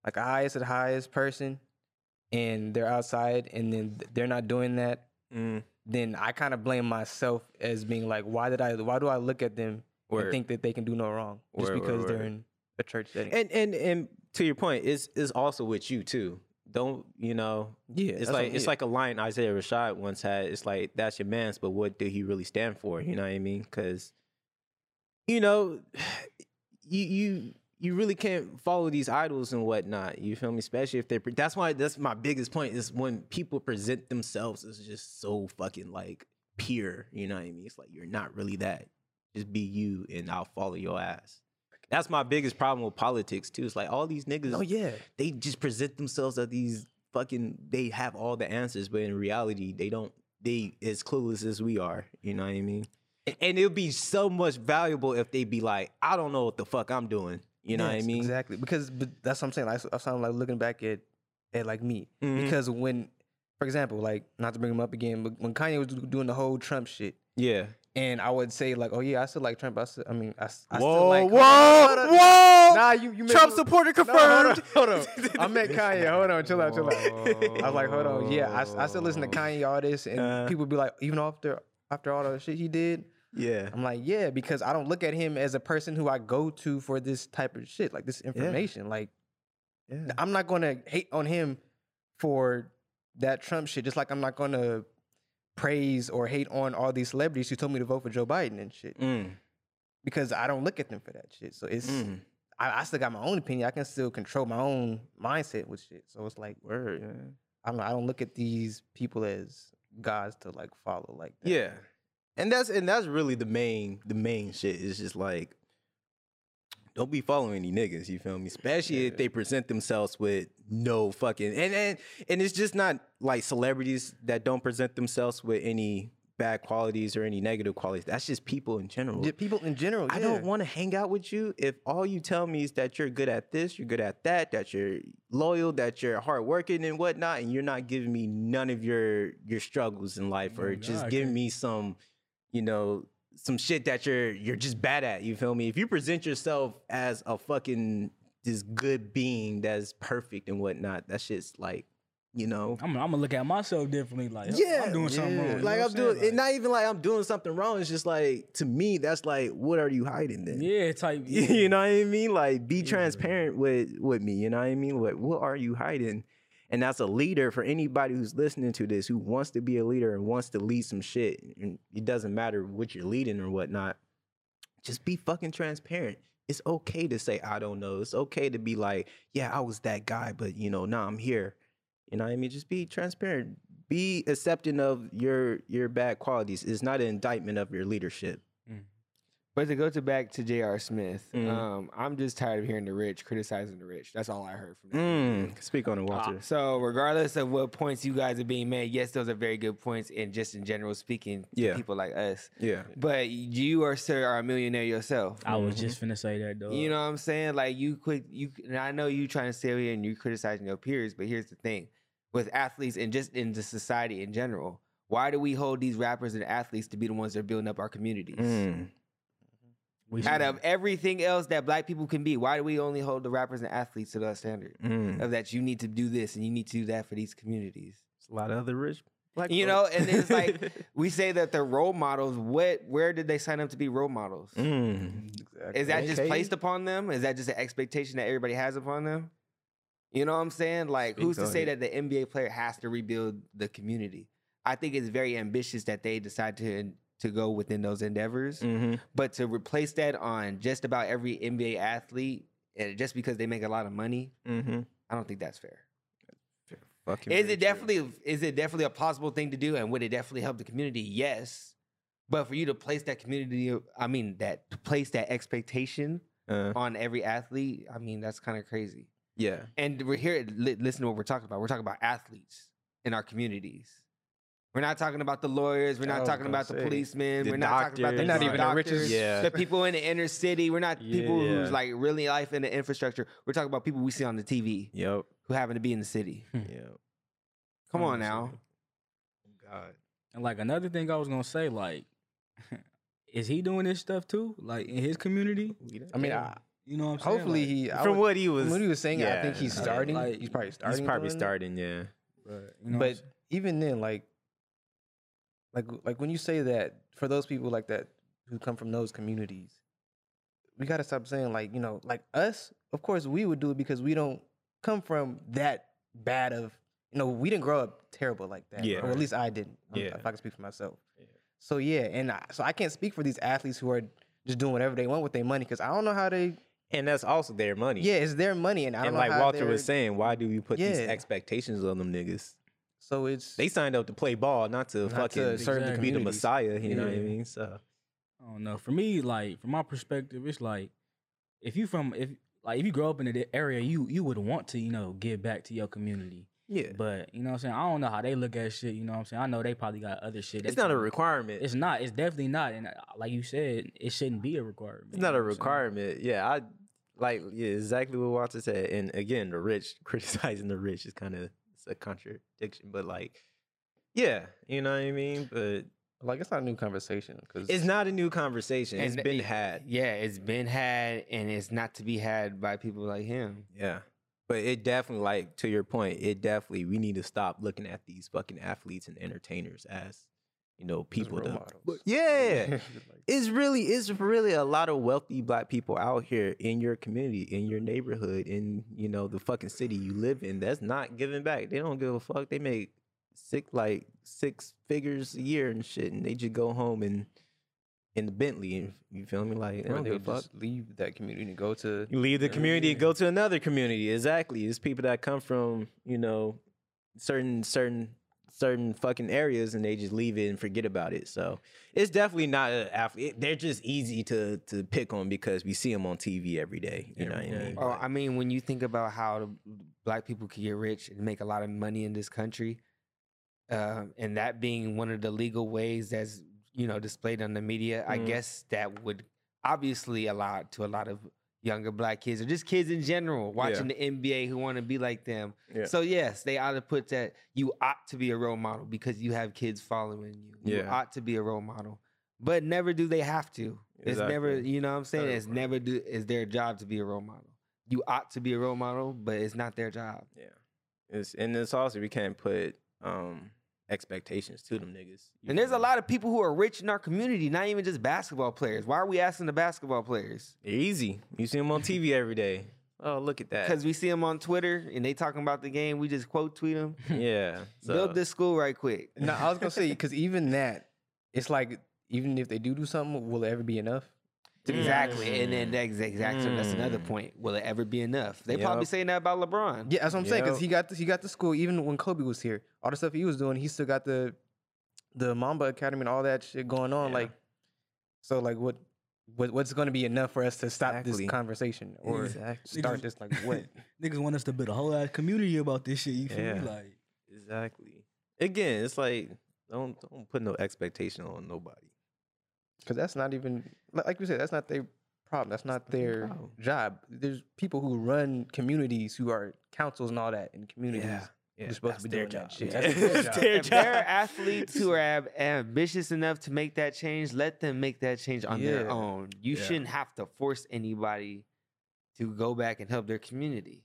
like a highest of the highest person and they're outside and then they're not doing that, Mm, then I kind of blame myself as being like, why did I why do I look at them and think that they can do no wrong just Word, word, because they're in a church setting? and and and to your point, it's is also with you too. Don't you know? yeah, It's like it's like a line Isaiah Rashad once had. It's like that's your man's, but what did he really stand for? You know what I mean? Because you know, you you you really can't follow these idols and whatnot. You feel me? Especially if they're. pre- That's why that's my biggest point is when people present themselves as just so fucking like pure. You know what I mean? It's like you're not really that. Just be you, and I'll follow your ass. That's my biggest problem with politics too. It's like all these niggas oh yeah, they just present themselves as these fucking they have all the answers, but in reality they don't they as clueless as we are. You know what I mean? And, and it would be so much valuable if they'd be like, I don't know what the fuck I'm doing. You know what I mean? Exactly. Because but that's what I'm saying. Like, I sound like looking back at at like me. Mhm. Because when, for example, like not to bring him up again, but when Kanye was doing the whole Trump shit, Yeah. and I would say like, oh yeah, I still like Trump. I, still, I mean, I, I still whoa, like. whoa, Hold on, hold on. whoa! Nah, you you Trump me- supporter No, hold on, confirmed. hold on. I met Kanye. Hold on, chill out, chill out. I was like, hold on, yeah, I, I still listen to Kanye all this, and Uh. people be like, even after after all the shit he did, yeah. I'm like, yeah, because I don't look at him as a person who I go to for this type of shit, like this information. Like, Yeah. I'm not gonna hate on him for that Trump shit, just like I'm not gonna praise or hate on all these celebrities who told me to vote for Joe Biden and shit. Mm, Because I don't look at them for that shit. So it's mm. I, I still got my own opinion. I can still control my own mindset with shit. So it's like Word. I don't I don't look at these people as gods to like follow like that. Yeah. And that's and that's really the main the main shit. Is just like don't be following any niggas, you feel me? Especially if they present themselves with no fucking and and and it's just not like celebrities that don't present themselves with any bad qualities or any negative qualities. That's just people in general. Yeah, people in general. I don't want to hang out with you if all you tell me is that you're good at this, you're good at that, that you're loyal, that you're hardworking and whatnot, and you're not giving me none of your your struggles in life, or Oh, just giving me some, you know, some shit that you're you're just bad at. You feel me? If you present yourself as a fucking this good being that's perfect and whatnot, that shit's like, you know, I'm, I'm gonna look at myself differently. Like, yeah, I'm doing something yeah. wrong. Like I'm doing, saying? and not even like I'm doing something wrong. It's just like to me, that's like, what are you hiding then? yeah, type. you know what I mean? Like, be transparent with with me. You know what I mean? Like, what are you hiding? And that's a leader for anybody who's listening to this who wants to be a leader and wants to lead some shit. And it doesn't matter what you're leading or whatnot. Just be fucking transparent. It's okay to say I don't know. It's okay to be like, yeah, I was that guy, but you know, now I'm here. You know what I mean? Just be transparent. Be accepting of your your bad qualities. It's not an indictment of your leadership. But to go to back to J.R. Smith, Mhm. um, I'm just tired of hearing the rich criticizing the rich. That's all I heard from that. Mm, speak on it, Uh, Walter. so regardless of what points you guys are being made, yes, those are very good points, and just in general speaking, to Yeah. people like us. yeah. But you are sir are a millionaire yourself. I was just finna say that, though. You know what I'm saying? Like you quit you and I know you trying to stay here and you criticizing your peers, but here's the thing. With athletes and just in the society in general, why do we hold these rappers and athletes to be the ones that are building up our communities? Mm. We Out of everything else that black people can be, why do we only hold the rappers and athletes to that standard? Mm. Of that you need to do this and you need to do that for these communities. It's a lot of other rich black You know, and it's like we say that they're role models. What where did they sign up to be role models? mm. Exactly. Is that just placed upon them? Is that just an expectation that everybody has upon them? You know what I'm saying? Like, Speak who's to say it. that the NBA player has to rebuild the community? I think it's very ambitious that they decide to to go within those endeavors, hmm but to replace that on just about every NBA athlete, and just because they make a lot of money, hmm I don't think that's fair. Fucking Is it true. definitely is it definitely a possible thing to do, and would it definitely help the community? Yes, but for you to place that community, I mean that to place that expectation Uh, on every athlete, I mean that's kind of crazy. yeah. And we're here. Li- listen to what we're talking about. We're talking about athletes in our communities. We're not talking about the lawyers. We're not was talking gonna about the policemen. the we're not talking about the doctors. Not even the doctors, richest- Yeah. The people in the inner city. We're not people who's like really life in the infrastructure. We're talking about people we see on the TV Yep. who happen to be in the city. Hmm. Yep. Come on now. Oh, God. And like another thing I was gonna say, like, is he doing this stuff too? Like in his community? Oh, I mean, I, You know what I'm saying? hopefully Like, he. I From would- what he was, what he was saying, I think he's starting. like, he's probably starting. He's probably starting. Yeah. but, you know but even then, like, like, like when you say that for those people like that who come from those communities, we gotta stop saying like you know like us. Of course, we would do it because we don't come from that bad of you know we didn't grow up terrible like that. Yeah. or at least I didn't. um, Yeah. if I can speak for myself. Yeah. So yeah, and I, so I can't speak for these athletes who are just doing whatever they want with their money because I don't know how they. And that's also their money. Yeah, it's their money, and I don't And like Walter was saying, why do we put these expectations on them niggas? So it's They signed up to play ball, not to Not to fucking serve the be the. Messiah. You know what I mean? So I don't know. For me, like from my perspective, it's like if you from if like if you grow up in the area, you you would want to you know give back to your community. yeah, But you know what I'm saying. I don't know how they look at shit. You know what I'm saying. I know they probably got other shit. it's not a requirement. It's not. It's definitely not. And uh, like you said, it shouldn't be a requirement. It's not a what I'm saying? requirement. Yeah, I like yeah, exactly what Walter said. And again, the rich criticizing the rich is kind of it's a contradiction. But like, yeah, you know what I mean. But like it's not a new conversation because it's not a new conversation. It's been it- had. Yeah, it's been had, and it's not to be had by people like him. Yeah. But it definitely, like to your point, it definitely we need to stop looking at these fucking athletes and entertainers as, you know, people role to. But yeah. It's really it's really a lot of wealthy black people out here in your community, in your neighborhood, in you know the fucking city you live in. That's not giving back. They don't give a fuck. They make six like six figures a year and shit, and they just go home and in the Bentley. And you feel me? Like they don't they give a fuck. just leave that community and go to You leave the community, yeah. go to another community. Exactly. It's people that come from, you know, certain certain certain fucking areas and they just leave it and forget about it. So it's definitely not a athlete. They're just easy to to pick on because we see them on TV every day. You know what I mean? Oh, I mean, when you think about how black people can get rich and make a lot of money in this country, um, and that being one of the legal ways that's you know displayed on the media, I Mhm. guess that would obviously allow it to a lot of younger black kids or just kids in general watching the NBA who want to be like them. Yeah. So yes, they ought to put that you ought to be a role model because you have kids following you. You Yeah. ought to be a role model. But never do they have to. It's never, you know what I'm saying? It's never do is their job to be a role model. You ought to be a role model, but it's not their job. Yeah. It's and it's also we can't put um expectations to them niggas. you And there's feel a lot of people who are rich in our community, not even just basketball players. Why are we asking the basketball players? Easy. You see them on TV every day. Oh, look at that. Because we see them on Twitter and they talking about the game. We just quote tweet them. yeah. So, Build this school right quick. No, I was gonna say because even that, it's like even if they do do something, will it ever be enough? Exactly. And then that's exactly that's another Mm. point. Will it ever be enough? They probably saying that about LeBron. Yeah, that's what I'm saying. Because he got the, he got the school even when Kobe was here. All the stuff he was doing, he still got the the Mamba Academy and all that shit going on. Yeah. Like, so like what, what what's going to be enough for us to stop Exactly. this conversation or Exactly. start this like what? Niggas want us to build a whole ass community about this shit. You feel Yeah. me? Like, Exactly. Again, it's like don't don't put no expectation on nobody. Because that's not even like like we said, that's not their problem. That's not not their their job. There's people who run communities who are councils and all that in communities. Yeah. Yeah, You're supposed that's to be their doing that job. shit. That's their job. their if there are athletes who are ab- ambitious enough to make that change, let them make that change on their own. You Yeah. shouldn't have to force anybody to go back and help their community,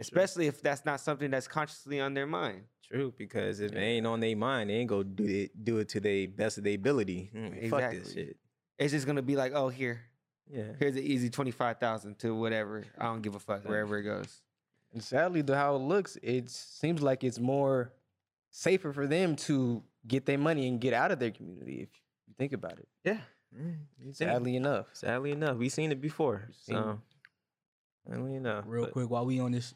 especially if that's not something that's consciously on their mind. True, because if it ain't on their mind, they ain't gonna do it do it to the best of their ability. Mm, Fuck this Exactly. shit. It's just gonna be like, oh, here, Yeah. here's an easy twenty five thousand to whatever. I don't give a fuck wherever it goes. And sadly, the how it looks, it seems like it's more safer for them to get their money and get out of their community. If you think about it, Yeah. Mm, you think- sadly enough. Sadly enough, we seen it before. seen it. So sadly enough. real but, quick, while we on this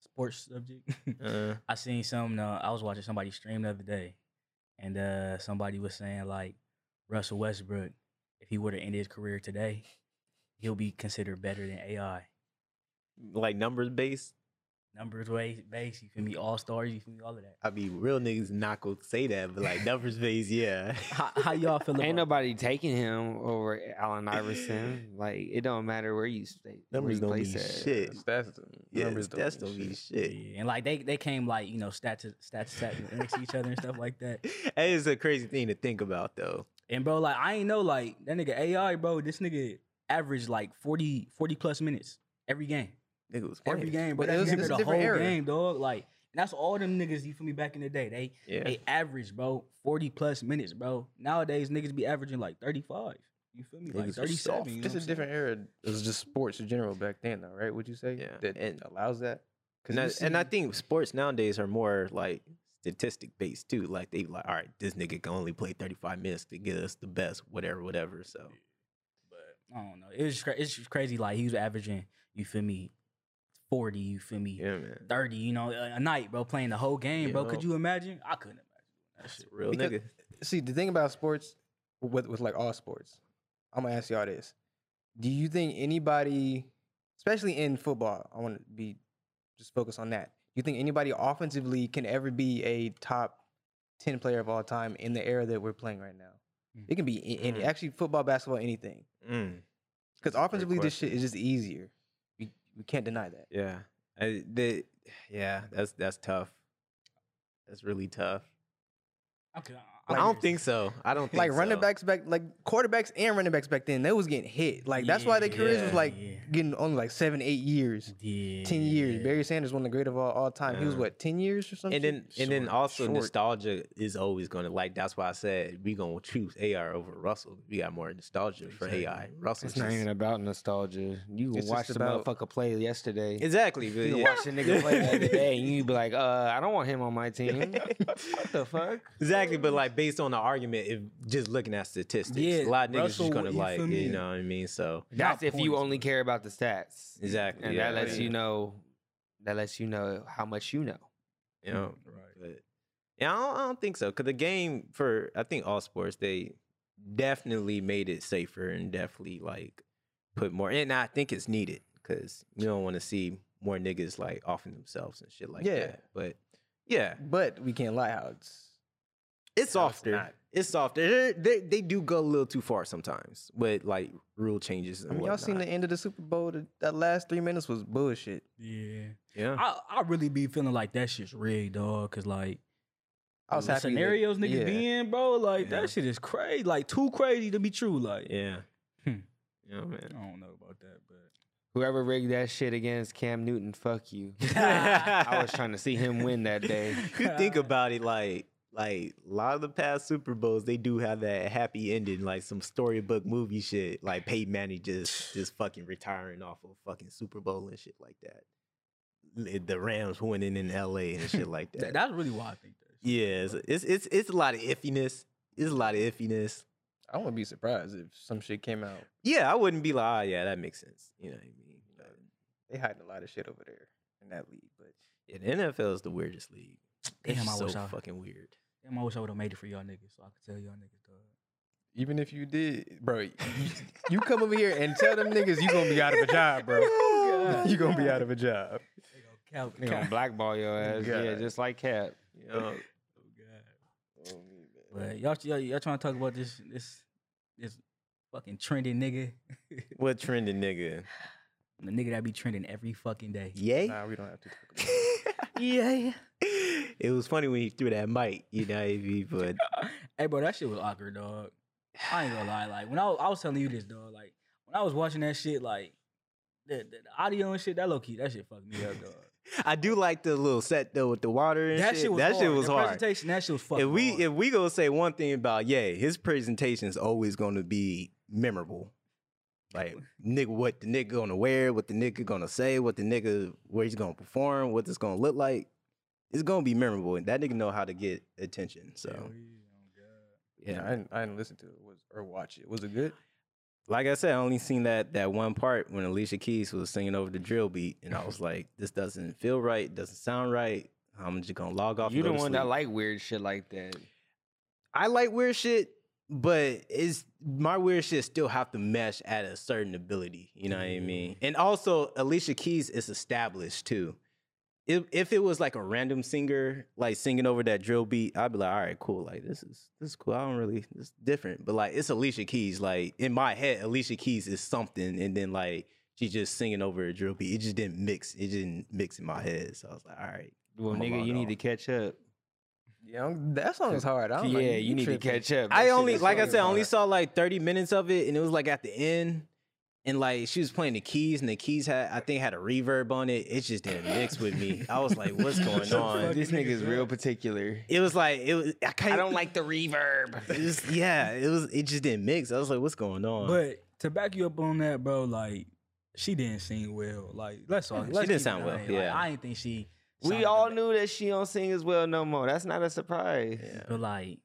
sports subject, Uh, I seen some. Uh, I was watching somebody stream the other day, and uh, somebody was saying like Russell Westbrook, if he were to end his career today, he'll be considered better than AI. like numbers based. Numbers way base, you can be mm. All stars, you can be All of that. I mean, real niggas not gonna say that, but like numbers based, yeah. How, how y'all feel about Ain't nobody taking him over Allen Iverson. Like it don't matter where you stay. where Numbers you don't mean at. shit. That's the Yeah, numbers that's don't don't mean mean shit. shit. Yeah, and like they they came like you know stats to stats stats next to each other and stuff like that. That is a crazy thing to think about, though. And bro, like I ain't know like that nigga AI, bro. This nigga averaged like 40, 40 plus minutes every game. Nigga was Every game, bro. But it That was- nigga it's a the whole era. game, dog. Like and that's all them niggas. You feel me? Back in the day, they Yeah. they average, bro, forty plus minutes, bro. Nowadays, niggas be averaging like thirty five. You feel me? Like Niggas are thirty seven. You know It's what a I'm different era. It was just sports in general back then, though, right? Would you say? Yeah, That and- allows that. And I, and I think sports nowadays are more like statistic based too. Like they like, all right, this nigga can only play 35 minutes to get us the best, whatever, whatever. So But I don't know. It was just cra- it's just crazy. Like he was averaging. You feel me? Forty. You feel me? yeah, man. 30, you know, a, a night, bro, playing the whole game, bro. Could you imagine? I couldn't imagine that That's shit. a real Because- nigga. See, the thing about sports, with with like all sports, I'm gonna ask y'all this: Do you think anybody, especially in football, I want to be just focus on that. Do you think anybody offensively can ever be a top ten player of all time in the era that we're playing right now? Mm. It can be in, any, Mm. actually football, basketball, anything. Mm, Because That's a great offensively, this shit is just easier. We we can't deny that. yeah, I, the, yeah, that's that's tough. That's really tough. Okay, I don't think so. I don't think like running backs back, like quarterbacks and running backs back then, they was getting hit. Like that's why their careers was like yeah. getting only like seven, eight years. Yeah. 10 years. Barry Sanders, one of the great of all, all time. He was what, 10 years or something? and then and then also short. nostalgia is always going to like that's why I said we gonna choose AI over Russell. We got more nostalgia for AI. Russell's It's not just- even about nostalgia. You It's watched the about- motherfucker play yesterday. exactly. But You can yeah. watch the nigga play the other day, and you be like, "Uh, I don't want him on my team." what the fuck? Exactly, but like based on the argument, if just looking at statistics, Yeah, a lot of niggas Russell, just gonna you like, feel you know what I mean? So That's Not if you only but- care about the stats. exactly, and yeah, that lets yeah, you know. That lets you know how much you know. you know, mm, Right. but yeah, I don't, I don't think so. Cause the game for I think all sports they definitely made it safer and definitely like put more. And I think it's needed because you don't want to see more niggas like offing themselves and shit like Yeah. that. But Yeah, But we can't lie how it's. It's how it's softer. not. It's softer. They, they they do go a little too far sometimes with like rule changes. And I mean, y'all seen the end of the Super Bowl? The, that last three minutes was bullshit. Yeah. Yeah. I, I really be feeling like that shit's rigged, dog. Cause like I was the happy. that- scenarios niggas yeah. be in, bro. Like Yeah. that shit is crazy. Like too crazy to be true. Like Yeah. Hmm. Yeah, I don't know about that, but Whoever rigged that shit against Cam Newton, fuck you. I was trying to see him win that day. you think about it, like like a lot of the past Super Bowls, they do have that happy ending, like some storybook movie shit, like Peyton Manning just just fucking retiring off of fucking Super Bowl and shit like that. The Rams winning in L.A. and shit like that, that. that's really why I think that. yeah, it's, it's it's it's a lot of iffiness. It's a lot of iffiness. I wouldn't be surprised if some shit came out. Yeah, I wouldn't be like, oh yeah, that makes sense. You know what I mean? But, They hiding a lot of shit over there in that league. But yeah, the NFL is the weirdest league. It's Damn, I so wish I- fucking weird. Damn, I wish I would have made it for y'all niggas so I could tell y'all niggas, dog. even if you did, bro, you, you come over here and tell them niggas you gonna be out of a job, bro. Oh, you gonna be out of a job. They gonna They gonna blackball your oh, ass. Yeah, just like Cap. You oh, know? But y'all, y'all, y'all trying to talk about this, this, this fucking trending nigga, What trending nigga? the nigga that be trending every fucking day. Yay? Nah, we don't have to talk about it. Yeah. It was funny when he threw that mic, you know, what I mean? but hey, bro, that shit was awkward, dog. I ain't gonna lie. Like when I was, I was telling you this, dog. Like when I was watching that shit, like the, the, audio and shit, that low key, that shit fucked me up, dog. I do like the little set though with the water and That shit. shit was that hard. shit was the hard. Presentation, that shit was fucking If we hard. if we gonna say one thing about yeah, his presentation is always gonna be memorable. Like nigga, what the nigga gonna wear, what the nigga gonna say, what the nigga where he's gonna perform, what it's gonna look like. It's gonna be memorable, and that nigga know how to get attention. So Hell Yeah, yeah, I didn't, I didn't listen to it was, or watch it. Was it good? like I said, I only seen that that one part when Alicia Keys was singing over the drill beat, and I was like, this doesn't feel right, doesn't sound right. I'm just gonna log off. You and go the to one that like weird shit like that. I like weird shit, but it's my weird shit still have to mesh at a certain ability. You know what I mean? Mm-hmm. And also, Alicia Keys is established too. If if it was like a random singer like singing over that drill beat, I'd be like, all right, cool. Like this is this is cool. I don't really it's different. But like it's Alicia Keys. Like in my head, Alicia Keys is something, and then like she's just singing over a drill beat. It just didn't mix. It didn't mix in my head. So I was like, all right. Well, I'ma nigga, you need off. to catch up. Yeah, that song is hard. I don't Yeah, know, you need to catch up. That I only, like I fucking said, I only saw like 30 minutes of it, and it was like at the end, and like she was playing the keys, and the keys had, I think, had a reverb on it. It just didn't mix with me. I was like, what's going on? This nigga's real particular. It was like it was. I, kind I don't like the reverb. It was, yeah, it was. It just didn't mix. I was like, what's going on? But to back you up on that, bro, like she didn't sing well. Like let's all She let's didn't sound well, a- like, yeah. I didn't think she. We all knew that she don't sing as well no more. That's not a surprise. Yeah. but like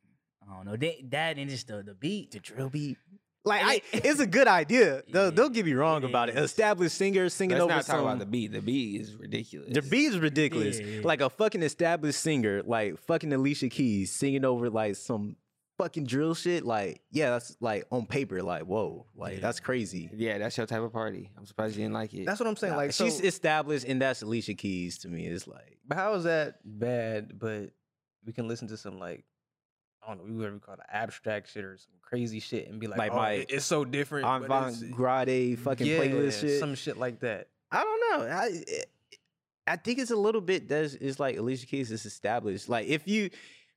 I don't know that that and just the the beat. the drill beat. Like, I, it's a good idea. Don't, Yeah, don't get me mm-hmm. wrong about it. Mm-hmm. Established singer singing Let's over not talk some. about the beat. The beat is ridiculous. The beat is ridiculous. Yeah, yeah. Like a fucking established singer, like fucking Alicia Keys singing over like some fucking drill shit. Like, yeah, that's like on paper, like, whoa, like Yeah. that's crazy. Yeah, that's your type of party. I'm surprised you didn't like it. That's what I'm saying. Nah, Like, so, she's established, and that's Alicia Keys to me. It's like, but how is that bad? But we can listen to some like I don't know, we whatever we call it abstract shit or some crazy shit and be like, Like oh, my it's so different. avant grade fucking yeah, playlist shit. some shit like that. I don't know. I it- I think it's a little bit that's it's like Alicia Keys is established. Like if you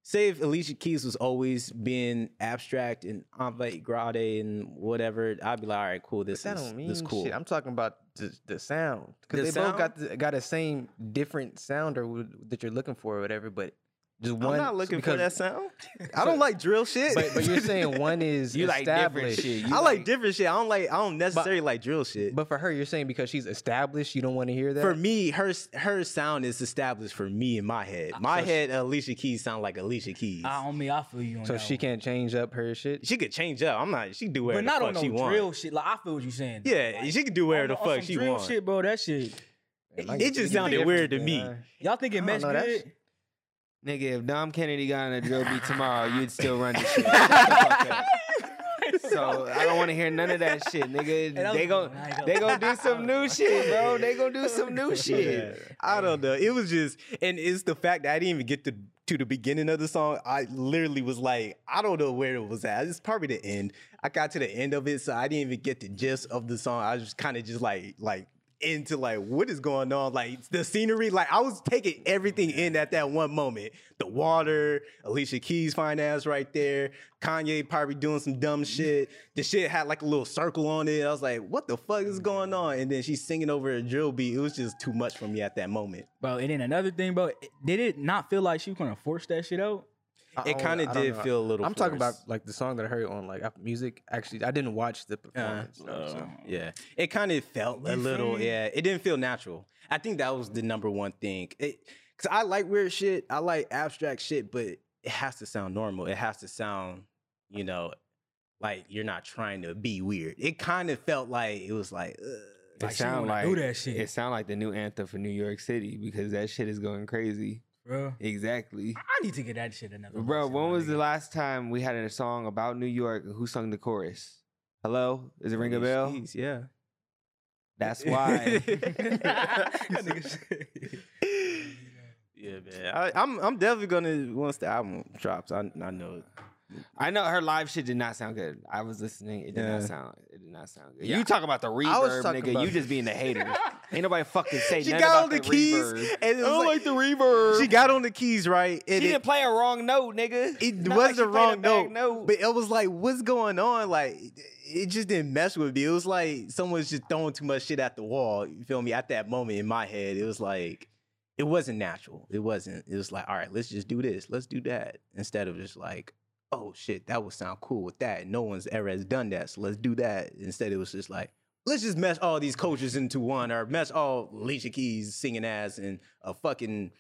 say if Alicia Keys was always being abstract and avant grade and whatever, I'd be like, all right, cool. This is this cool. shit. I'm talking about the, the sound The because they both got the, got the same different sound or that you're looking for or whatever. But just I'm one. not looking because, for that sound. I don't like drill shit. But, but you're saying one is You like different shit. You I like different shit. I don't like. I don't necessarily like drill shit. But for her, you're saying because she's established, you don't want to hear that. for me, her her sound is established for me in my head. Ah, my so- head, Alicia Keys sound like Alicia Keys. I on me, I feel you on so that she one. can't change up her shit. She could change up. I'm not. She can do whatever but not the on fuck she no want. drill shit. Like I feel what you're saying. though. Yeah, Like, she could do whatever on- the on fuck some she drill want. Shit, bro. That shit. It, it just sounded weird to me. Y'all think it I don't meshed good? Shit. Nigga, if Dom Kennedy got on a drill beat tomorrow, you'd still run the shit. Shut the fuck up. So I don't want to hear none of that shit, nigga. They was- gon' gonna they gonna do some new shit, bro. They gonna do some new shit. I don't know. It was just, and it's the fact that I didn't even get to to the beginning of the song. I literally was like, I don't know where it was at. It's probably the end. I got to the end of it, so I didn't even get the gist of the song. I was just kind of just like, like into like what is going on? Like the scenery like i was taking everything in at that one moment. The water alicia keys fine ass right there kanye probably doing some dumb shit. The shit had like a little circle on it. I was like what the fuck is going on? And then she's singing over a drill beat. It was just too much for me at that moment. Bro. And then another thing, bro, did it not feel like she was gonna force that shit out? I it kind of did know. feel a little I'm talking about like the song that I heard on like Apple Music. Actually, I didn't watch the Uh, performance. though, so. yeah, it kind of felt a little. Yeah, it didn't feel natural. I think that was the number one thing. It, Cause I like weird shit. I like abstract shit, but it has to sound normal. It has to sound, you know, like you're not trying to be weird. It kind of felt like it was like. Ugh. It Like, sound like do that shit. It sound like the new anthem for New York City because that shit is going crazy. Bro, Exactly. I need to get that shit another. Bro, when was the last time we had a song about New York? Who sung the chorus? Hello? is it ring a bell? Jeez, yeah. That's why. That nigga said- Yeah, man. I, I'm I'm definitely gonna once the album drops. I I know. I know her live shit did not sound good. I was listening. It did Yeah. not sound. It did not sound good. Yeah. You talk about the was reverb, talking nigga. about- You just being the hater. Ain't nobody fucking say She nothing got about on the, the keys, reverb. and it was I don't like, like the reverb. she got on the keys right, She it, didn't play a wrong note, nigga. it Not wasn't like she the played wrong a bad note, but it was like, what's going on? Like, it just didn't mess with me. It was like someone's just throwing too much shit at the wall. You feel me? At that moment in my head, it was like, it wasn't natural. It wasn't. It was like, all right, let's just do this. Let's do that instead of just like, oh shit, that would sound cool with that. No one's ever has done that, so let's do that. Instead, it was just like. Let's just mesh all these coaches into one, or mesh all Alicia Keys singing ass and a fucking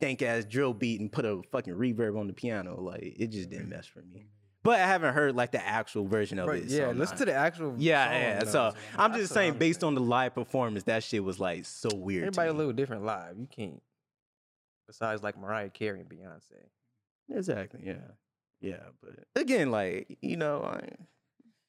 dank ass drill beat and put a fucking reverb on the piano. Like it just didn't mess for me. But I haven't heard like the actual version of But it. yeah, so listen to the actual. Yeah, yeah. So I'm just saying, based on the live performance, that shit was like so weird. everybody a little different live. You can't. Besides, like Mariah Carey and Beyonce. Exactly. Yeah. Yeah. But again, like you know, I,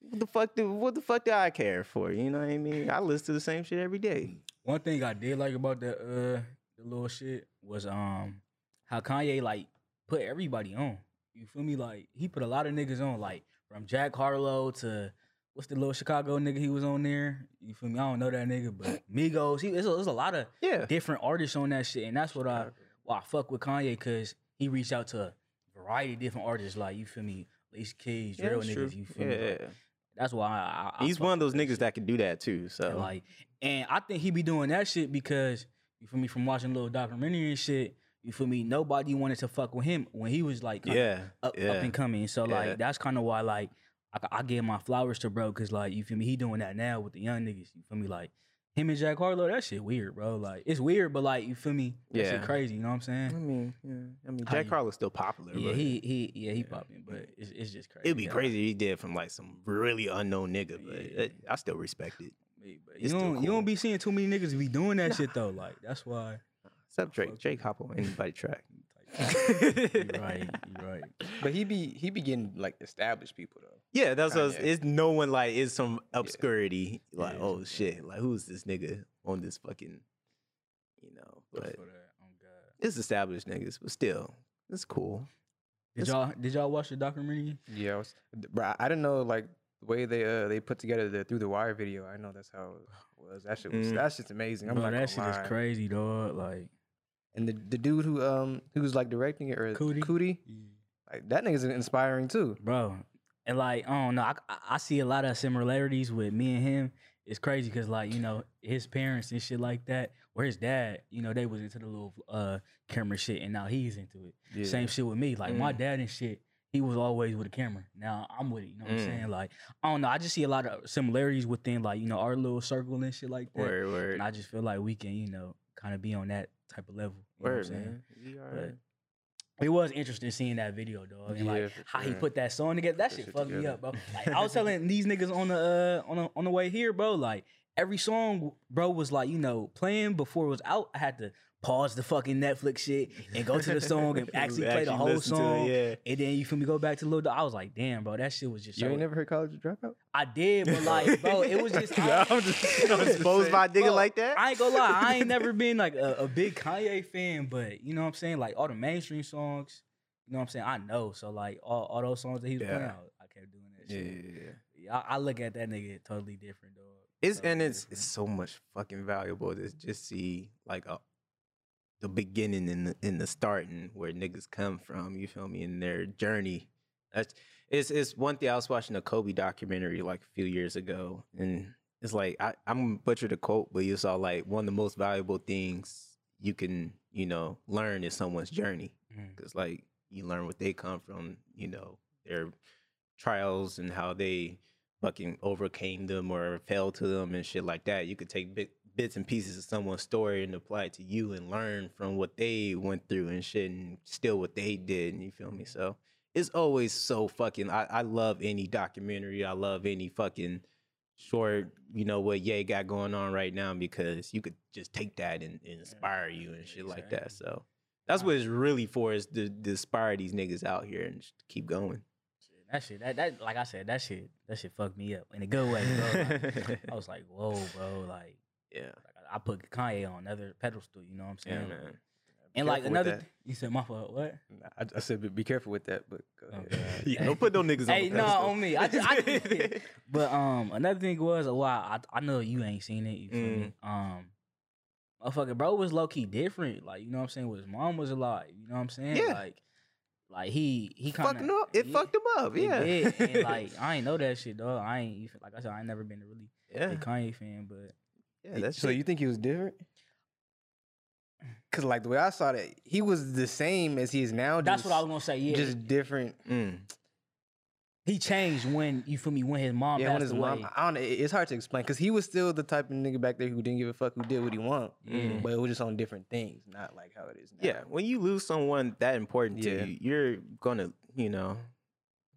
what the fuck do what the fuck do I care for? You know what I mean? I listen to the same shit every day. One thing I did like about the uh the little shit was um how Kanye like put everybody on. You feel me? Like he put a lot of niggas on, like from Jack Harlow to what's the little Chicago nigga he was on there. You feel me? I don't know that nigga, but Migos. He there's a, there's a lot of Yeah. different artists on that shit, and that's what I why I fuck with Kanye because he reached out to variety of different artists. Like you feel me? Alicia Keys, Yeah, that's niggas. true. You feel Yeah, me? yeah. That's why I, I, I He's fuck one of those niggas that can do that too. So and like, and I think he be doing that shit because you feel me from watching little documentary and shit. You feel me? Nobody wanted to fuck with him when he was like yeah, up, yeah. up and coming. So Yeah. like that's kind of why like I, I give my flowers to bro because like you feel me? He doing that now with the young niggas. You feel me? Like him and Jack Harlow, that shit weird, bro. Like it's weird, but like you feel me? That shit Yeah. crazy. You know what I'm saying? I mean, yeah. I mean, Jack you- Harlow's still popular. Yeah, but he he yeah he yeah, popping, but it's it's just crazy. It'd be Yeah. crazy if he did from like some really unknown nigga, but Yeah. it- I still respect it. Yeah, but You It's don't you don't be seeing too many niggas be doing that shit though. Like that's why. Except Drake. Drake hop on anybody track. You right, you right. But he be he be getting like established people though. Yeah, that's what I was- Kanye. it's no one like it's some obscurity. Like, Yeah. oh shit, like who's this nigga on this fucking, you know? But For that, oh God. it's established niggas, but still, it's cool. Did It's- y'all did y'all watch the documentary? Yeah, I was, bro. I- I didn't know like the way they uh they put together the through the wire video. I know that's how it was. That shit was Mm. that's just amazing. I'm Bro, not that shit gonna lie. is crazy, dog. Like, And the, the dude who um who was like directing it or Coodie? Coodie, like that nigga's inspiring too. bro, and like I don't know, I, I- I see a lot of similarities with me and him. It's crazy because like you know his parents and shit like that, or his dad, you know they was into the little uh camera shit, and now he's into it. Yeah. Same shit with me. Like my Mm. dad and shit, he was always with a camera. Now I'm with it. You know what Mm. I'm saying? Like I don't know. I just see a lot of similarities within like you know our little circle and shit like that. Word, word, And I just feel like we can you know kind of be on that type of level. You know what I'm saying? You But it was interesting seeing that video, dog, and Yeah, like how he put that song together. That shit shit fucked me up, bro. Like I was telling these niggas on the uh, on the on the way here, bro. Like every song, bro, was like you know playing before it was out. I had to pause the fucking Netflix shit and go to the song and actually play the whole listen to it, song. yeah. And then you feel me go back to Lil Dog. I was like, damn, bro, that shit was just You so. ain't never heard College Dropout? I did, but like, bro, it was just. I, I'm just, I'm Exposed by a nigga Bro, like that? I ain't gonna lie, I ain't never been like a, a big Kanye fan, but you know what I'm saying? Like all the mainstream songs, you know what I'm saying? I know. So like all, all those songs that he was playing, I, I kept doing that Yeah, shit. yeah, yeah. Yeah, I, I look at that nigga totally different, dog. It's Totally and it's different. it's so much fucking valuable to just see like a, the beginning and the in the starting where niggas come from. You feel me? In their journey. That's it's it's one thing. I was watching a Kobe documentary like a few years ago, and it's like I, I'm gonna butcher the quote, but you saw like one of the most valuable things you can you know learn is someone's journey mm. because like you learn what they come from, you know, their trials and how they fucking overcame them or fell to them and shit like that. You could take bit, bits and pieces of someone's story and apply it to you and learn from what they went through and shit and still what they did. And you feel me? So it's always so fucking. I, I love any documentary. I love any fucking short, you know, what Ye got going on right now because you could just take that and, and inspire you and shit like that. So that's what it's really for is to, to inspire these niggas out here and just keep going. That shit, that that like I said, that shit, that shit fucked me up in a good way, bro. Like, I was like, whoa, bro, like, yeah. like I, put Kanye on another pedestal, you know what I'm saying? Yeah, man. And like another, th- you said my fault. What? Nah, I, I said be, be careful with that, but go ahead. Okay. Yeah, don't put no niggas on Hey, no, on me. I just, I, but um, another thing was a while. I, I know you ain't seen it. You feel me? Um, motherfucker, bro was low key different. Like you know what I'm saying. With his mom was alive. You know what I'm saying? Yeah. Like, like he he kind him up. It fucked him up. It Yeah. did. And like I ain't know that shit, dog. I ain't even like I said. I ain't never been a really yeah. big Kanye fan, but Yeah, that's so you think he was different? Cause like the way I saw that, he was the same as he is now. that's just, what I was gonna say. Yeah, Just different. Mm. he changed when you feel me when his mom yeah, passed when his away. mom, I don't know. It's hard to explain because he was still the type of nigga back there who didn't give a fuck, who did what he want. Mm. But it was just on different things, not like how it is now. Yeah, when you lose someone that important Yeah. to you, you're gonna, you know,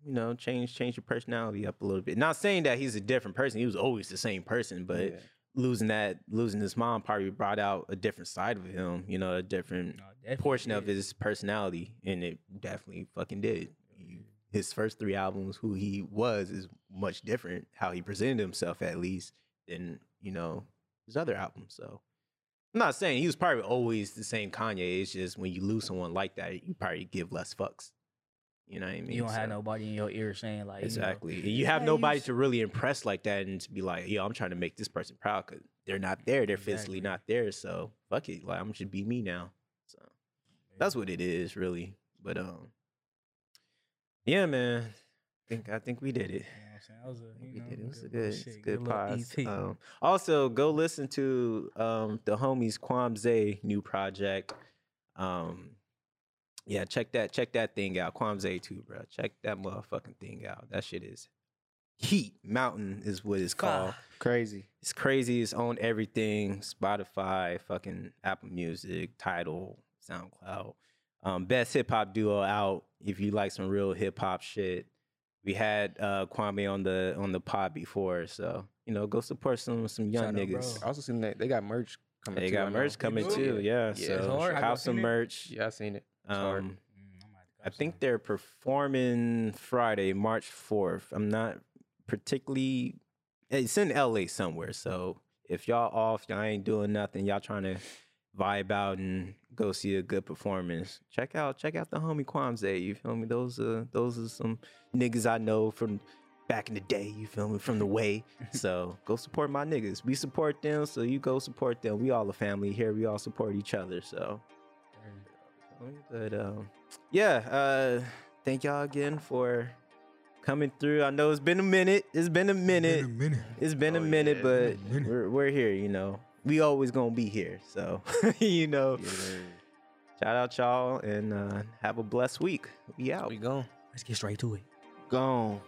you know, change change your personality up a little bit. Not saying that he's a different person. He was always the same person, but Yeah. Losing that, losing his mom probably brought out a different side of him. You know, a different No, portion of his personality, and it definitely fucking did. His first three albums, who he was, is much different. How he presented himself, at least, than you know his other albums. So, I'm not saying he was probably always the same Kanye. It's just when you lose someone like that, you probably give less fucks. You know what I mean? You don't have nobody in your ear saying like you know, Exactly. You have "Hey, nobody s- to really impress like that and to be like, yo, I'm trying to make this person proud because they're not there. They're physically not there. So fuck it. Like I'm should be me now. So that's what it is, really. But um yeah, man. I think I think we did it. You know what I'm saying? That was a, We you know, did it. It was a good, a shit, good little pod. Um, also, go listen to um, the homies Kwamze new project. Um, yeah, check that check that thing out. Kwamze too, bro. Check that motherfucking thing out. That shit is heat. Mountain is what it's called. Fuck. Crazy. It's crazy. It's on everything. Spotify, fucking Apple Music, Tidal, SoundCloud. Um, best hip hop duo out. If you like some real hip hop shit, we had uh, Kwame on the on the pod before, so you know, go support some some young Shout niggas. I also seen that they got merch coming. They too, got know. merch coming too, yeah. Yeah, so it's. Have house some seen it? merch. Yeah, I seen it. It's hard. Um, Mm, I might I grab think they're performing Friday, March 4th. I'm not particularly it's in LA somewhere. So if y'all off, y'all ain't doing nothing, y'all trying to vibe out and go see a good performance. Check out check out the homie Kwamze. You feel me? Those are those are some niggas I know from back in the day, you feel me, from the way. So go support my niggas. We support them, so you go support them. We all a family here. We all support each other. So but um, yeah, uh, thank y'all again for coming through. I know it's been a minute. It's been a minute. It's been a Oh, minute, but it's been a minute. we're we're here. You know, we always gonna be here. So you know, shout out y'all and uh, have a blessed week. We out. We gone. Let's get straight to it. Gone.